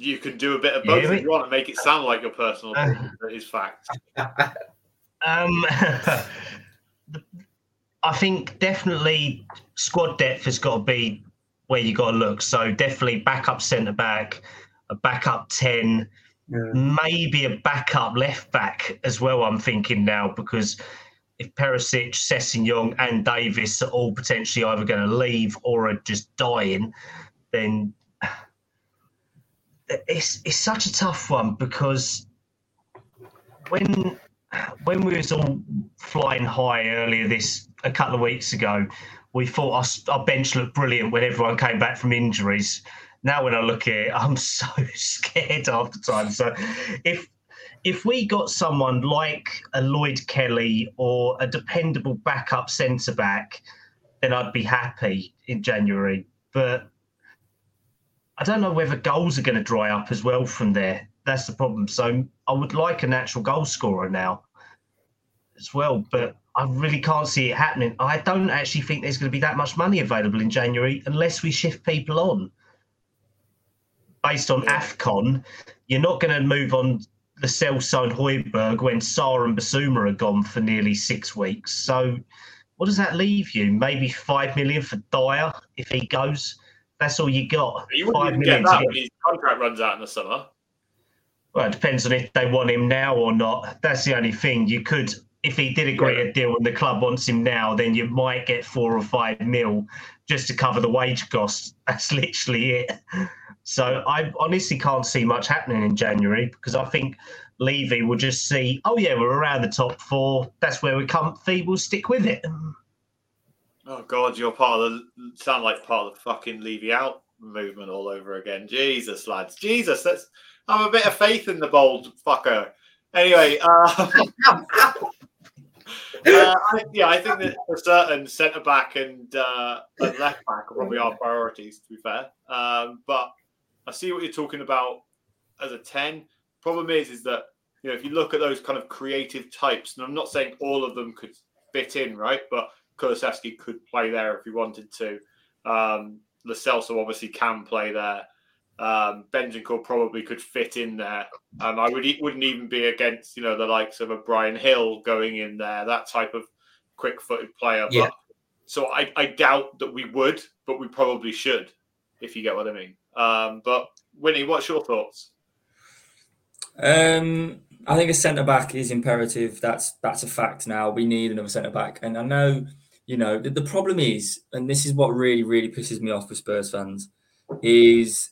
you can do a bit of both yeah, if you want to make it sound like your personal uh, opinion, uh, is fact. Um, [LAUGHS] I think definitely squad depth has got to be where you got to look. So definitely backup centre back, a backup ten, yeah. maybe a backup left back as well. I'm thinking now because if Perisic, Sessegnon, and Davies are all potentially either going to leave or are just dying, then it's it's such a tough one because when when we was all flying high earlier this a couple of weeks ago, we thought our, our bench looked brilliant when everyone came back from injuries. Now when I look at it, [LAUGHS] I'm so scared half the time. So if if we got someone like a Lloyd Kelly or a dependable backup centre back, then I'd be happy in January. But I don't know whether goals are going to dry up as well from there. That's the problem. So I would like a natural goal scorer now as well, but I really can't see it happening. I don't actually think there's going to be that much money available in January unless we shift people on. Based on AFCON, you're not going to move on Lo Celso and Højbjerg when Sarr and Bissouma are gone for nearly six weeks. So what does that leave you? Maybe five million for Dier if he goes. That's all you got. You wouldn't get that when his contract runs out in the summer. Well, it depends on if they want him now or not. That's the only thing. You could, if he did agree yeah. a deal and the club wants him now, then you might get four or five mil just to cover the wage costs. [LAUGHS] That's literally it. So I honestly can't see much happening in January because I think Levy will just see, oh yeah, we're around the top four. That's where we're comfy. We'll stick with it. Oh God, you're part of the sound like part of the fucking Levy out movement all over again. Jesus, lads, Jesus, let's have a bit of faith in the bold fucker. Anyway, [LAUGHS] uh, uh, I, yeah, I think that for certain centre back and, uh, and left back are probably our priorities. To be fair, um, but I see what you're talking about as a ten. Problem is, is that you know if you look at those kind of creative types, and I'm not saying all of them could fit in, right, but Kulusevski could play there if he wanted to. Um, obviously can play there. Um, Bentancur probably could fit in there. Um, I would wouldn't even be against you know the likes of a Bryan Gil going in there, that type of quick-footed player. Yeah. But, so I, I doubt that we would, but we probably should, if you get what I mean. Um, but Wynnie, what's your thoughts? Um, I think a centre back is imperative. That's that's a fact now. We need another centre back, and I know you know, the, the problem is, and this is what really, really pisses me off with Spurs fans, is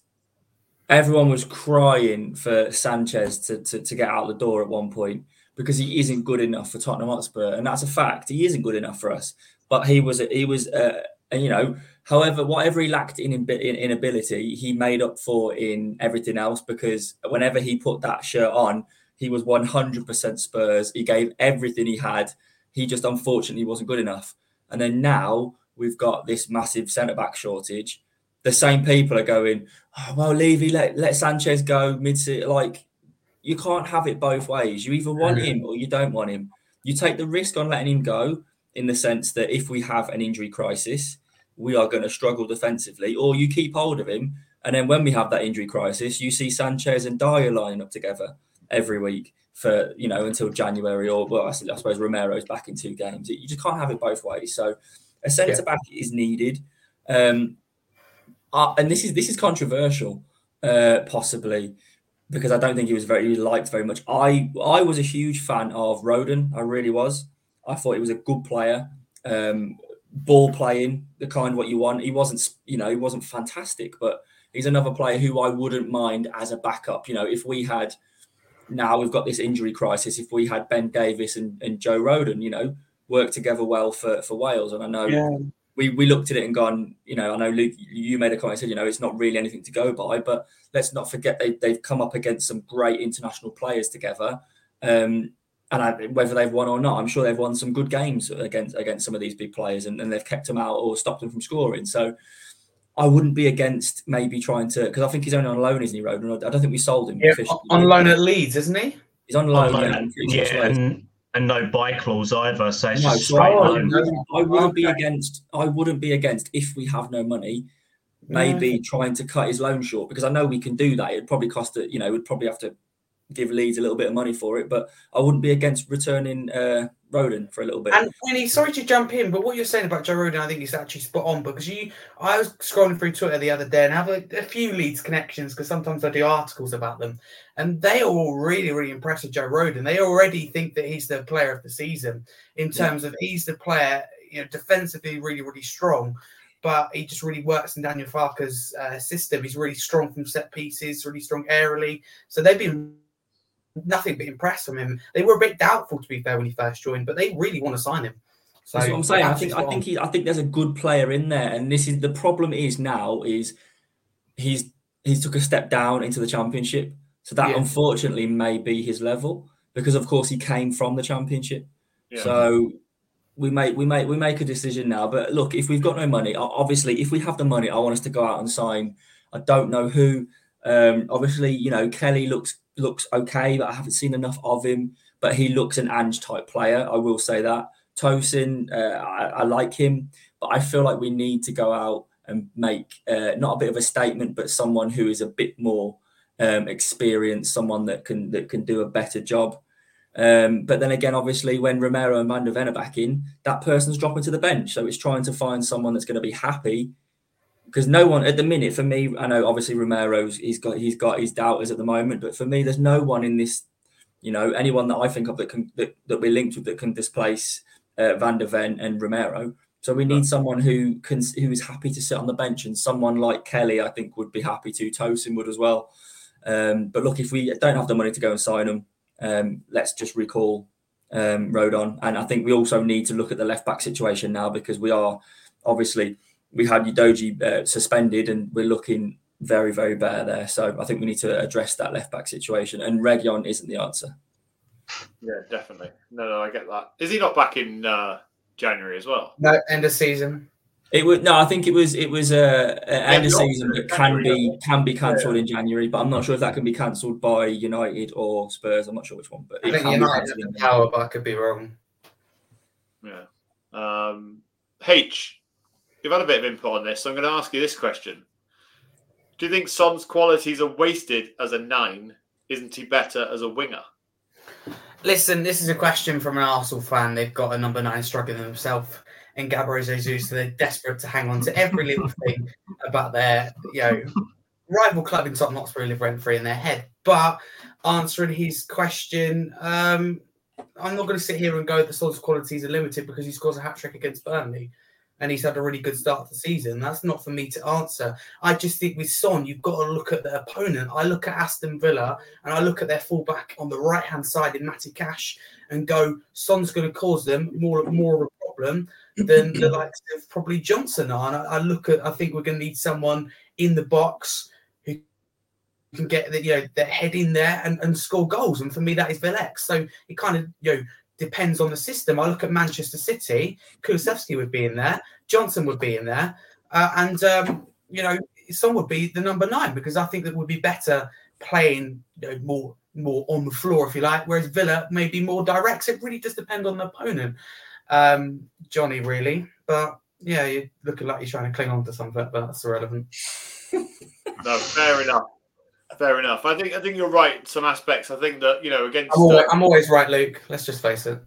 everyone was crying for Sanchez to, to, to get out the door at one point because he isn't good enough for Tottenham Hotspur, and that's a fact. He isn't good enough for us. But he was, he was, uh, you know, however, whatever he lacked in, in in ability, he made up for in everything else because whenever he put that shirt on, he was 100% Spurs. He gave everything he had. He just unfortunately wasn't good enough. And then now we've got this massive centre back shortage. The same people are going, oh, well, Levy, let, let Sanchez go mid Like, you can't have it both ways. You either want him or you don't want him. You take the risk on letting him go in the sense that if we have an injury crisis, we are going to struggle defensively, or you keep hold of him. And then when we have that injury crisis, you see Sanchez and Dier line up together every week for you know until January or well, I suppose Romero's back in two games. You just can't have it both ways. So a centre back is needed. Um, uh, and this is this is controversial, uh, possibly because I don't think he was very he liked very much. I I was a huge fan of Rodon. I really was. I thought he was a good player, um, ball playing, the kind what you want. He wasn't, you know, he wasn't fantastic, but he's another player who I wouldn't mind as a backup. You know, if we had now we've got this injury crisis, if we had Ben Davies and, and Joe Rodon, you know, work together well for for Wales, and I know. Yeah. We, we looked at it and gone, you know, I know Luke, you made a comment, said, you know, it's not really anything to go by, but let's not forget they, they've come up against some great international players together. Um, and I, whether they've won or not, I'm sure they've won some good games against against some of these big players, and, and they've kept them out or stopped them from scoring. So I wouldn't be against maybe trying to because I think he's only on loan, isn't he, Rodon? I don't think we sold him. Yeah, on loan at Leeds, isn't he? He's on loan. On loan yeah, yeah and, and, no buy clause either. So it's no, so I, I, wouldn't be against. I wouldn't be against if we have no money. Maybe trying to cut his loan short because I know we can do that. It'd probably cost it. You know, we'd probably have to give Leeds a little bit of money for it, but I wouldn't be against returning uh, Rodon for a little bit. And Wynnie, sorry to jump in, but what you're saying about Joe Rodon, I think is actually spot on because you, I was scrolling through Twitter the other day and have a, a few Leeds connections because sometimes I do articles about them, and they are all really, really impressed with Joe Rodon. They already think that he's the player of the season in terms yeah. of he's the player, you know, defensively really, really strong but he just really works in Daniel Farke's uh, system. He's really strong from set pieces, really strong aerially. So they've been nothing but impressed from him. They were a bit doubtful, to be fair, when he first joined, but they really want to sign him. So That's what I'm saying. I think I think he I think there's a good player in there, and this is the problem. Is now is he's he's took a step down into the championship, so that yeah. unfortunately may be his level because of course he came from the championship. Yeah. So we make we make we make a decision now. But look, if we've got no money, obviously, if we have the money, I want us to go out and sign. I don't know who. Um, obviously, you know Kelly looks looks okay, but I haven't seen enough of him. But he looks an Ange type player. I will say that. Tosin, uh, I, I, like him, but I feel like we need to go out and make uh, not a bit of a statement, but someone who is a bit more um, experienced, someone that can that can do a better job. Um, but then again, obviously, when Romero and are back in, that person's dropping to the bench. So it's trying to find someone that's going to be happy because no one at the minute for me i know obviously romero's he's got he's got his doubters at the moment but for me there's no one in this you know anyone that i think of that can that, that we're linked with that can displace uh, van de ven and romero. So we need someone who can who is happy to sit on the bench and someone like kelly i think would be happy to. Tosin would as well. Um, but look if we don't have the money to go and sign them um, let's just recall um, Rodon. And I think we also need to look at the left back situation now because we are obviously we had Udogie uh, suspended, and we're looking very, very bare there. So I think we need to address that left back situation. And Reguilón isn't the answer. Yeah, definitely. No, no, I get that. Is he not back in uh, January as well? No, end of season. It was no, I think it was it was a, a yeah, end of season that can be can be cancelled yeah. in January, but I'm not sure if that can be cancelled by United or Spurs. I'm not sure which one, but I think United have the power, but I could be wrong. Yeah. Um, H, you've had a bit of input on this, so I'm going to ask you this question: Do you think Son's qualities are wasted as a nine? Isn't he better as a winger? Listen, this is a question from an Arsenal fan. They've got a number nine struggling themselves and Gabriel Jesus, so they're desperate to hang on to every little [LAUGHS] thing about their, you know, rival club in Tottenham Hotspur live rent free in their head. But answering his question, um, I'm not going to sit here and go the sort of qualities are limited because he scores a hat trick against Burnley and he's had a really good start to the season. That's not for me to answer. I just think with Son, you've got to look at the opponent. I look at Aston Villa and I look at their fullback on the right hand side in Matty Cash and go, Son's going to cause them more more of a problem than the [CLEARS THROAT] likes of probably Johnson are. And I, I look at, I think we're going to need someone in the box who can get the, you know their head in there and, and score goals. And for me, that is Veliz. So it kind of you know depends on the system. I look at Manchester City, Kulusevski would be in there, Johnson would be in there, uh, and um, you know, Son would be the number nine because I think that would be better playing you know, more more on the floor, if you like, whereas Villa may be more direct. So it really does depend on the opponent, um, Johnny, really. But yeah, you're looking like you're trying to cling on to something, but that's irrelevant. [LAUGHS] no, fair enough. Fair enough. I think I think you're right. Some aspects. I think that you know against. I'm always, uh, I'm always right, Luke. Let's just face it.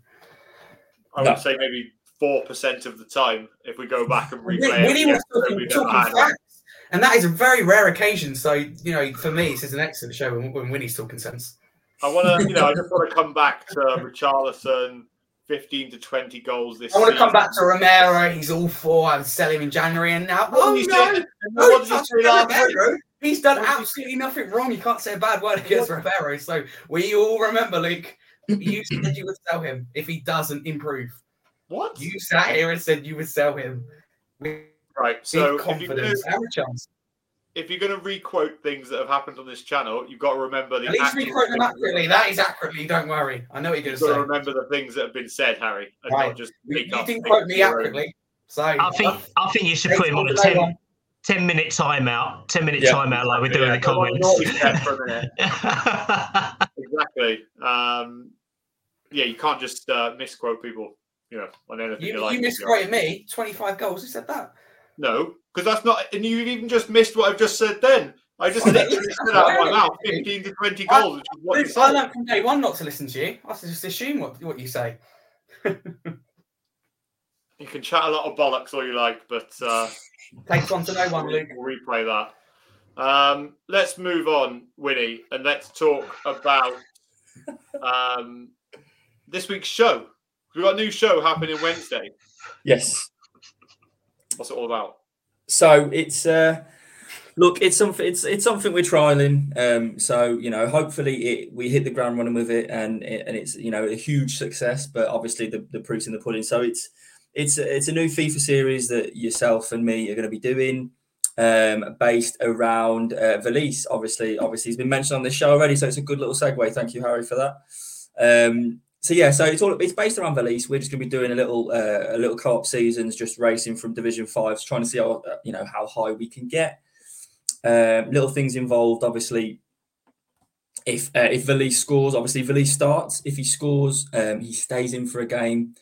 I no. would say maybe four percent of the time if we go back and replay. Wynnie was talking, talking facts. And that is a very rare occasion. So, you know, for me, this is an excellent show when, when Wynnie's talking sense. I want to, you know, I just want to come back to Richarlison, 15 to 20 goals this I want to come back to Romero. He's all for. I'd sell him in January, and now, What oh did you no, say? no, What did you touch say last week? Romero. He's done What did you- absolutely nothing wrong. You can't say a bad word against Romero. So we all remember, Luke. You said you would sell him if he doesn't improve. What? You sat here and said you would sell him. Right. so, So if you're, gonna, confidence. Have a chance. if you're going to requote things that have happened on this channel, you've got to remember the. At least requote them accurately. That is accurately. Don't worry. I know what you're You've going got to to say. remember the things that have been said, Harry, and Right. not just You, make you didn't quote me accurately. So I think I think you should put him on a 10, 10 minute timeout. Ten minute Yeah. timeout, like we're doing Yeah, the comments. naughty step for a minute. [LAUGHS] Exactly. Um, yeah, you can't just uh, misquote people, you know, on anything you, You, like. you misquoted me. 25 goals. Who said that? No, because that's not. And you even just missed what I've just said. Then I just [LAUGHS] literally said out of my mouth, fifteen to twenty I- goals, which is what I said. learned from day one not to listen to you. I just assume what, what you say. [LAUGHS] You can chat a lot of bollocks all you like, but uh, Takes one to know one, Luke. we'll replay that. Um, let's move on, Wynnie, and let's talk about um, this week's show. We've got a new show happening Wednesday. Yes. What's it all about? So it's uh look, it's something it's it's something we're trialing. Um so you know, hopefully it we hit the ground running with it and it, and it's you know a huge success, but obviously the, the proof's in the pudding. So it's it's a, it's a new FIFA series that yourself and me are going to be doing um based around uh, Veliz obviously obviously he's been mentioned on this show already so it's a good little segue thank you Harry for that um so yeah, so it's all it's based around Veliz. We're just going to be doing a little uh, a little co-op seasons, just racing from Division Five, trying to see how uh, you know how high we can get. Um, little things involved, obviously. If uh, if Veliz scores, obviously Veliz starts. If he scores, um, he stays in for a game.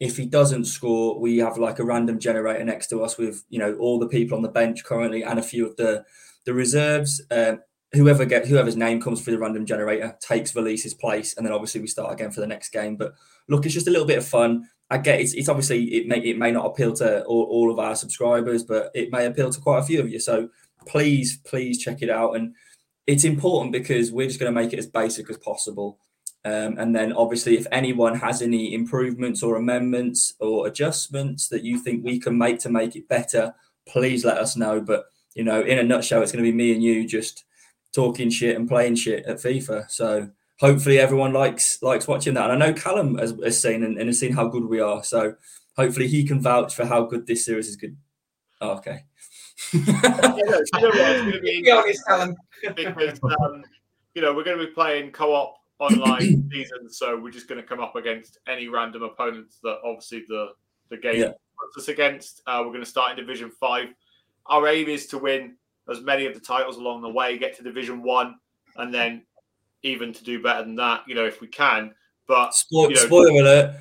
If he doesn't score, we have like a random generator next to us with you know all the people on the bench currently and a few of the the reserves. Um, whoever get whoever's name comes through the random generator takes Veliz's place, and then obviously we start again for the next game. But look, it's just a little bit of fun. I get it's, it's obviously it may it may not appeal to all, all of our subscribers, but it may appeal to quite a few of you. So please, please check it out. And it's important because we're just going to make it as basic as possible. Um, and then obviously, if anyone has any improvements or amendments or adjustments that you think we can make to make it better, please let us know. But you know, in a nutshell, it's going to be me and you just talking shit and playing shit at FIFA. So hopefully everyone likes likes watching that. And I know Kallum has, has seen and, and has seen how good we are. So hopefully he can vouch for how good this series is good. Oh, okay. [LAUGHS] Yeah, no, you know what, it's going to be Be honest, Kallum. [LAUGHS] because um, you know we're going to be playing co-op online [CLEARS THROAT] seasons, so we're just going to come up against any random opponents that obviously the the game Yeah. puts us against. Uh, we're going to start in Division Five. Our aim is to win as many of the titles along the way, get to Division One, and then even to do better than that, you know, if we can. But Spoil- you know, spoiler alert,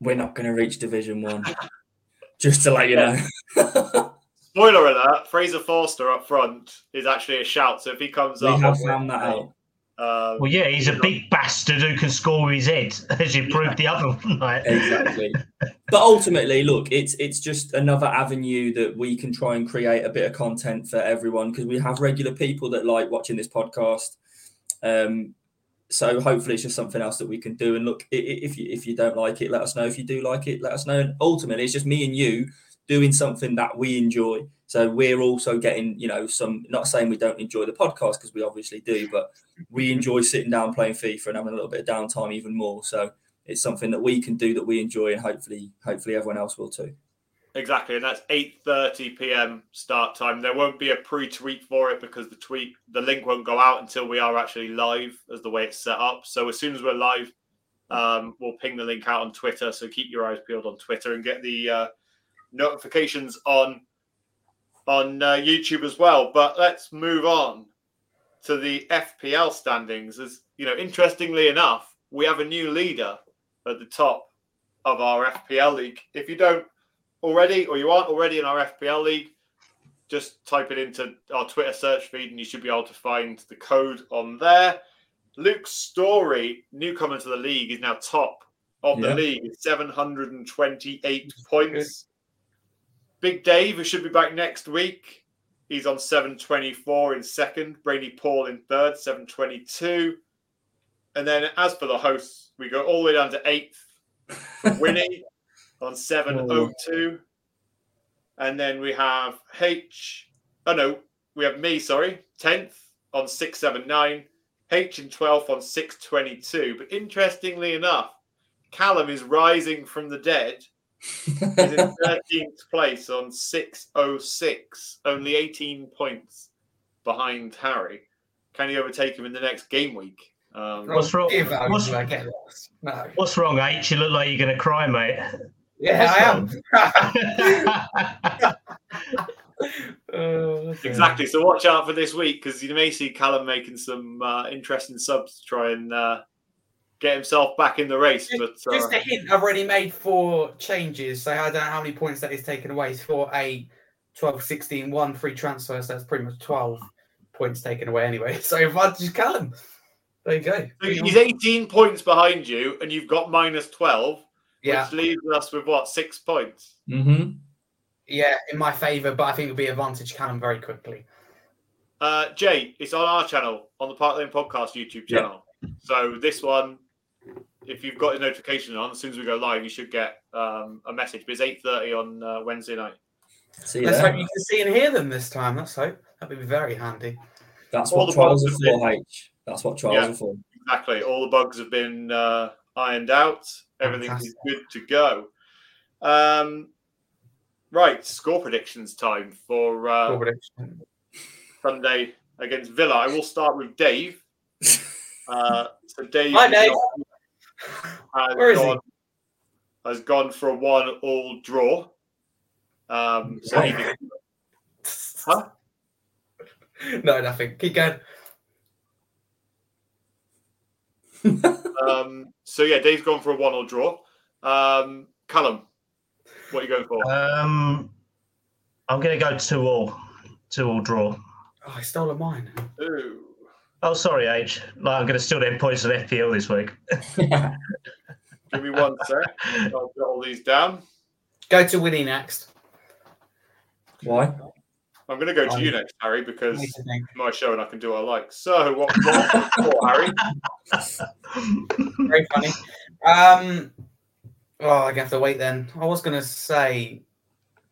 we're not going to reach Division 1. [LAUGHS] Just to let you know. [LAUGHS] spoiler alert: Fraser Forster up front is actually a shout. So if he comes we up, have found that out. Um, Well, yeah, he's a big bastard who can score with his head, [LAUGHS] as you proved the other night. exactly. [LAUGHS] But ultimately, look, it's it's just another avenue that we can try and create a bit of content for everyone because we have regular people that like watching this podcast. Um, so hopefully, it's just something else that we can do. And look, i- i- if you if you don't like it, let us know. If you do like it, let us know. And ultimately, it's just me and you doing something that we enjoy. So we're also getting, you know, some. Not saying we don't enjoy the podcast because we obviously do, but we enjoy sitting down playing FIFA and having a little bit of downtime even more. So it's something that we can do that we enjoy, and hopefully, hopefully everyone else will too. Exactly, and that's eight thirty p.m. start time. There won't be a pre-tweet for it because the tweet, the link won't go out until we are actually live, as the way it's set up. So as soon as we're live, um, we'll ping the link out on Twitter. So keep your eyes peeled on Twitter and get the uh, notifications on on uh, YouTube as well. But let's move on to the FPL standings. As you know, interestingly enough, we have a new leader at the top of our FPL league. If you don't already or you aren't already in our FPL league, just type it into our Twitter search feed and you should be able to find the code on there. Luke Story, newcomer to the league, is now top of the league with 728 points. Big Dave, who should be back next week, He's on 724 in second. Brady Paul in third, 722. And then as for the hosts, we go all the way down to eighth. [LAUGHS] Wynnie on 702. And then we have H. Oh no, we have me, sorry, 10th on 679. H in 12th on 622. But interestingly enough, Kallum is rising from the dead. He's in 13th place on 606, only 18 points behind Harry. Can he overtake him in the next game week? Um, What's wrong? Give What's- I get lost. No. What's wrong, H? You look like you're going to cry, mate. Yeah, What's I am. Oh, [LAUGHS] exactly. So watch out for this week because you may see Kallum making some uh, interesting subs to try and uh, get himself back in the race. But uh, Just a hint, I've already made four changes, so I don't know how many points that is taken away. It's for a 12, 16, one free transfer, so that's pretty much 12 points taken away anyway. [LAUGHS] So if i advantage Kallum. There you go. so he's 18 points behind you, and you've got minus 12, Yeah, which leaves us with what six points. hmm yeah, in my favour, but I think it'll be advantage Kallum very quickly. Uh, Jay, it's on our channel, on the Park Lane Podcast YouTube Yeah. channel. So this one, if you've got a notification on, as soon as we go live, you should get um, a message. But it's eight thirty on uh, Wednesday night. See Let's there. hope you can see and hear them this time. Let's hope. That'd be very handy. That's all what the trials are bugs have for, H. That's what trials Yeah. are for. Exactly. All the bugs have been uh, ironed out. Everything is good to go. Um, right, score predictions time for uh, Score prediction. Sunday against Villa. I will start with Dave. [LAUGHS] Uh, so Dave, Hi, is Dave. Has Where is he? gone, has gone for a one-all draw. Um, so he did- [LAUGHS] Huh? no, nothing. Keep going. [LAUGHS] um, so yeah, Dave's gone for a one-all draw. Um, Kallum, what are you going for? um, I'm going to go two all, two all draw. Oh, I stole a mine. Ooh. Oh, sorry, H. Like, I'm going to steal them points on FPL this week. [LAUGHS] Give me one sec. I'll get all these down. Go to Wynnie next. Why? I'm going to go to Um, you next, Harry, because Need to think. it's my show and I can do what I like. So, what, what for, Harry? Very funny. Um, oh, I have to wait then. I was going to say,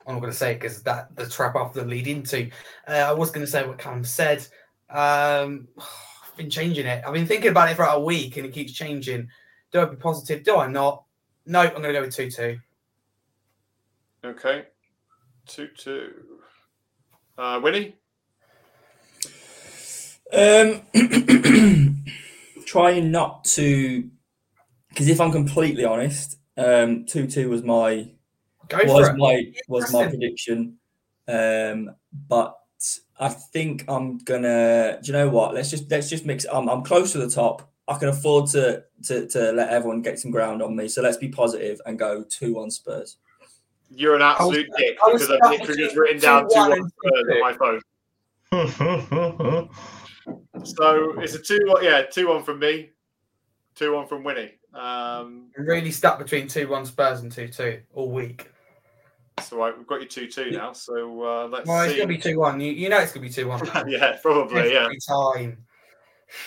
I'm not going to say it because that the trap after the lead into. Uh, I was going to say what Kallum said. Um, [SIGHS] I've been changing it. I've been thinking about it for about a week and it keeps changing. Do I be positive? Do I not? No, I'm going to go with 2 2. Okay. 2 2. Uh, Wynnie? Um, [CLEARS THROAT] trying not to, because if I'm completely honest, um, two two was my Go was for it. my was my prediction. Um, but I think I'm gonna. Do you know what? Let's just let's just mix. I'm I'm close to the top. I can afford to to to let everyone get some ground on me. So let's be positive and go two one Spurs. You're an absolute dick because I've stuck literally just written down 2 2-1 Spurs on my phone. So, it's a 2 1. Yeah, 2 1 from me, 2 1 from Wynnie. Um, really stuck between 2 1 Spurs and 2 2 all week. So, right, we've got you 2 2 now. So, uh, let's Well, it's see. going to be 2 1. You, you know it's going to be 2 1. [LAUGHS] yeah, probably. Yeah. Every time.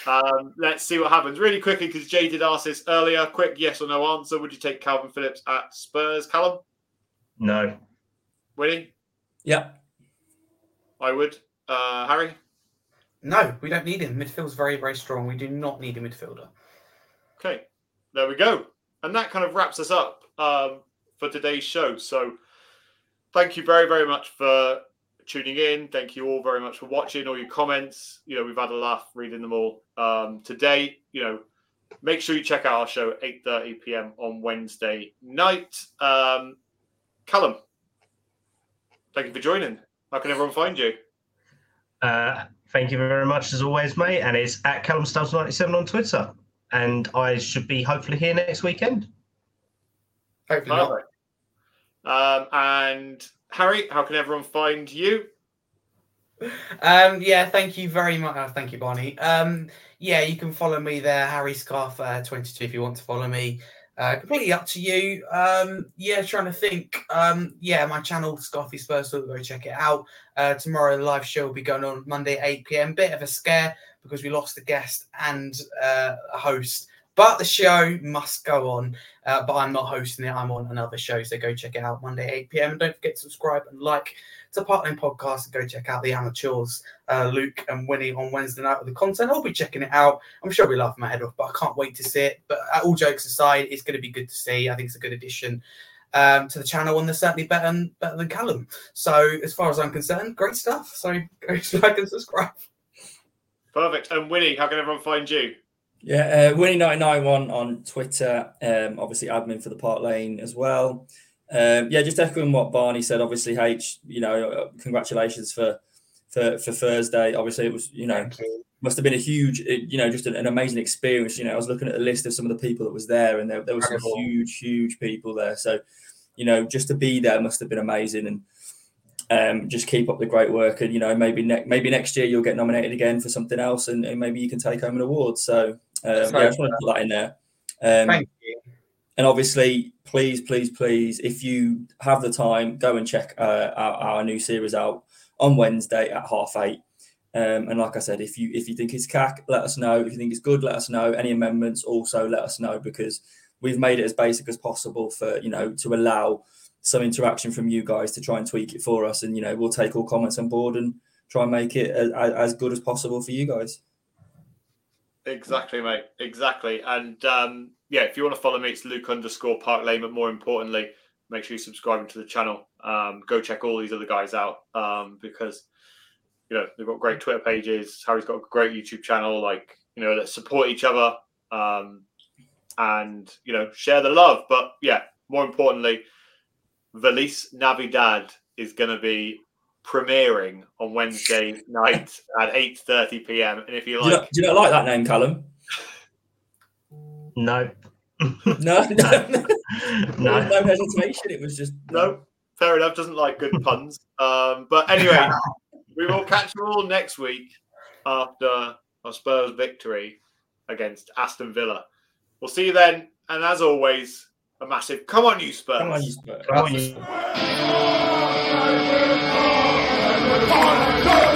Um, let's see what happens really quickly because Jay did ask this earlier. Quick yes or no answer. Would you take Calvin Phillips at Spurs? Kallum? no. Wynnie? Yeah. I would. Uh, Harry? No, we don't need him. Midfield's very, very strong. We do not need a midfielder. Okay, there we go. And that kind of wraps us up um, for today's show. So thank you very, very much for tuning in. Thank you all very much for watching, all your comments. You know, we've had a laugh reading them all um, today. You know, make sure you check out our show at 8.30 p.m. on Wednesday night. Um, Kallum, thank you for joining. How can everyone find you? Uh, thank you very much as always, mate. And it's at Kallum Stubbs 97 on Twitter. And I should be hopefully here next weekend. Hopefully not. Perfect. Um, and Harry, how can everyone find you? Um, yeah, thank you very much. Uh, thank you, Bonnie. Um, yeah, you can follow me there, Harry Scarf uh, 22, if you want to follow me. Uh, completely up to you. Um, yeah, trying to think. Um, yeah, my channel, Scarfy Spurs, so go check it out. Uh, tomorrow, the live show will be going on Monday, 8 p.m. Bit of a scare because we lost a guest and uh, a host. But the show must go on. Uh, but I'm not hosting it. I'm on another show. So go check it out Monday, 8 p.m. And don't forget to subscribe and like to Lane Podcast and go check out the amateurs, uh, Luke and Wynnie on Wednesday night with the content. I'll be checking it out. I'm sure we laugh my head off, but I can't wait to see it. But all jokes aside, it's going to be good to see. I think it's a good addition um, to the channel, and they're certainly better better than Kallum. So, as far as I'm concerned, great stuff. So, [LAUGHS] go like and subscribe. Perfect. And Wynnie, how can everyone find you? Yeah, uh, Wynnie991 on Twitter. Um, obviously, admin for the Park Lane as well. Um, yeah, just echoing what Barney said. Obviously, H, you know, uh, congratulations for for for Thursday. Obviously, it was you know you. must have been a huge, uh, you know, just an, an, amazing experience. You know, I was looking at the list of some of the people that was there, and there there was some huge, huge people there. So, you know, just to be there must have been amazing, and um, just keep up the great work. And you know, maybe ne- maybe next year you'll get nominated again for something else, and, and maybe you can take home an award. So, yeah, I just want to put that in there. Um, Thank you. And obviously, please, please, please, if you have the time, go and check uh, our, our, new series out on Wednesday at half eight. Um, and like I said, if you if you think it's cack, let us know. If you think it's good, let us know. Any amendments, also let us know because we've made it as basic as possible for you know to allow some interaction from you guys to try and tweak it for us. And you know we'll take all comments on board and try and make it as, as good as possible for you guys. Exactly, mate. Exactly. And um, yeah, if you want to follow me, it's Luke underscore Park Lane. But more importantly, make sure you subscribe to the channel. Um, go check all these other guys out um, because you know they've got great Twitter pages. Harry's got a great YouTube channel. Like you know, let's support each other um, and you know share the love. But yeah, more importantly, Feliz Navidad is going to be premiering on Wednesday [LAUGHS] night at 8:30 p.m. And if you like, do you, not, do you not like that name, Kallum? No. [LAUGHS] no, no, no. [LAUGHS] no. no hesitation. It was just no. Fair enough. Doesn't like good puns. Um, but anyway, we will catch you all next week after our Spurs victory against Aston Villa. We'll see you then. And as always, a massive come on, you Spurs. Come on, you Spurs. Come on, you Spurs. One, two.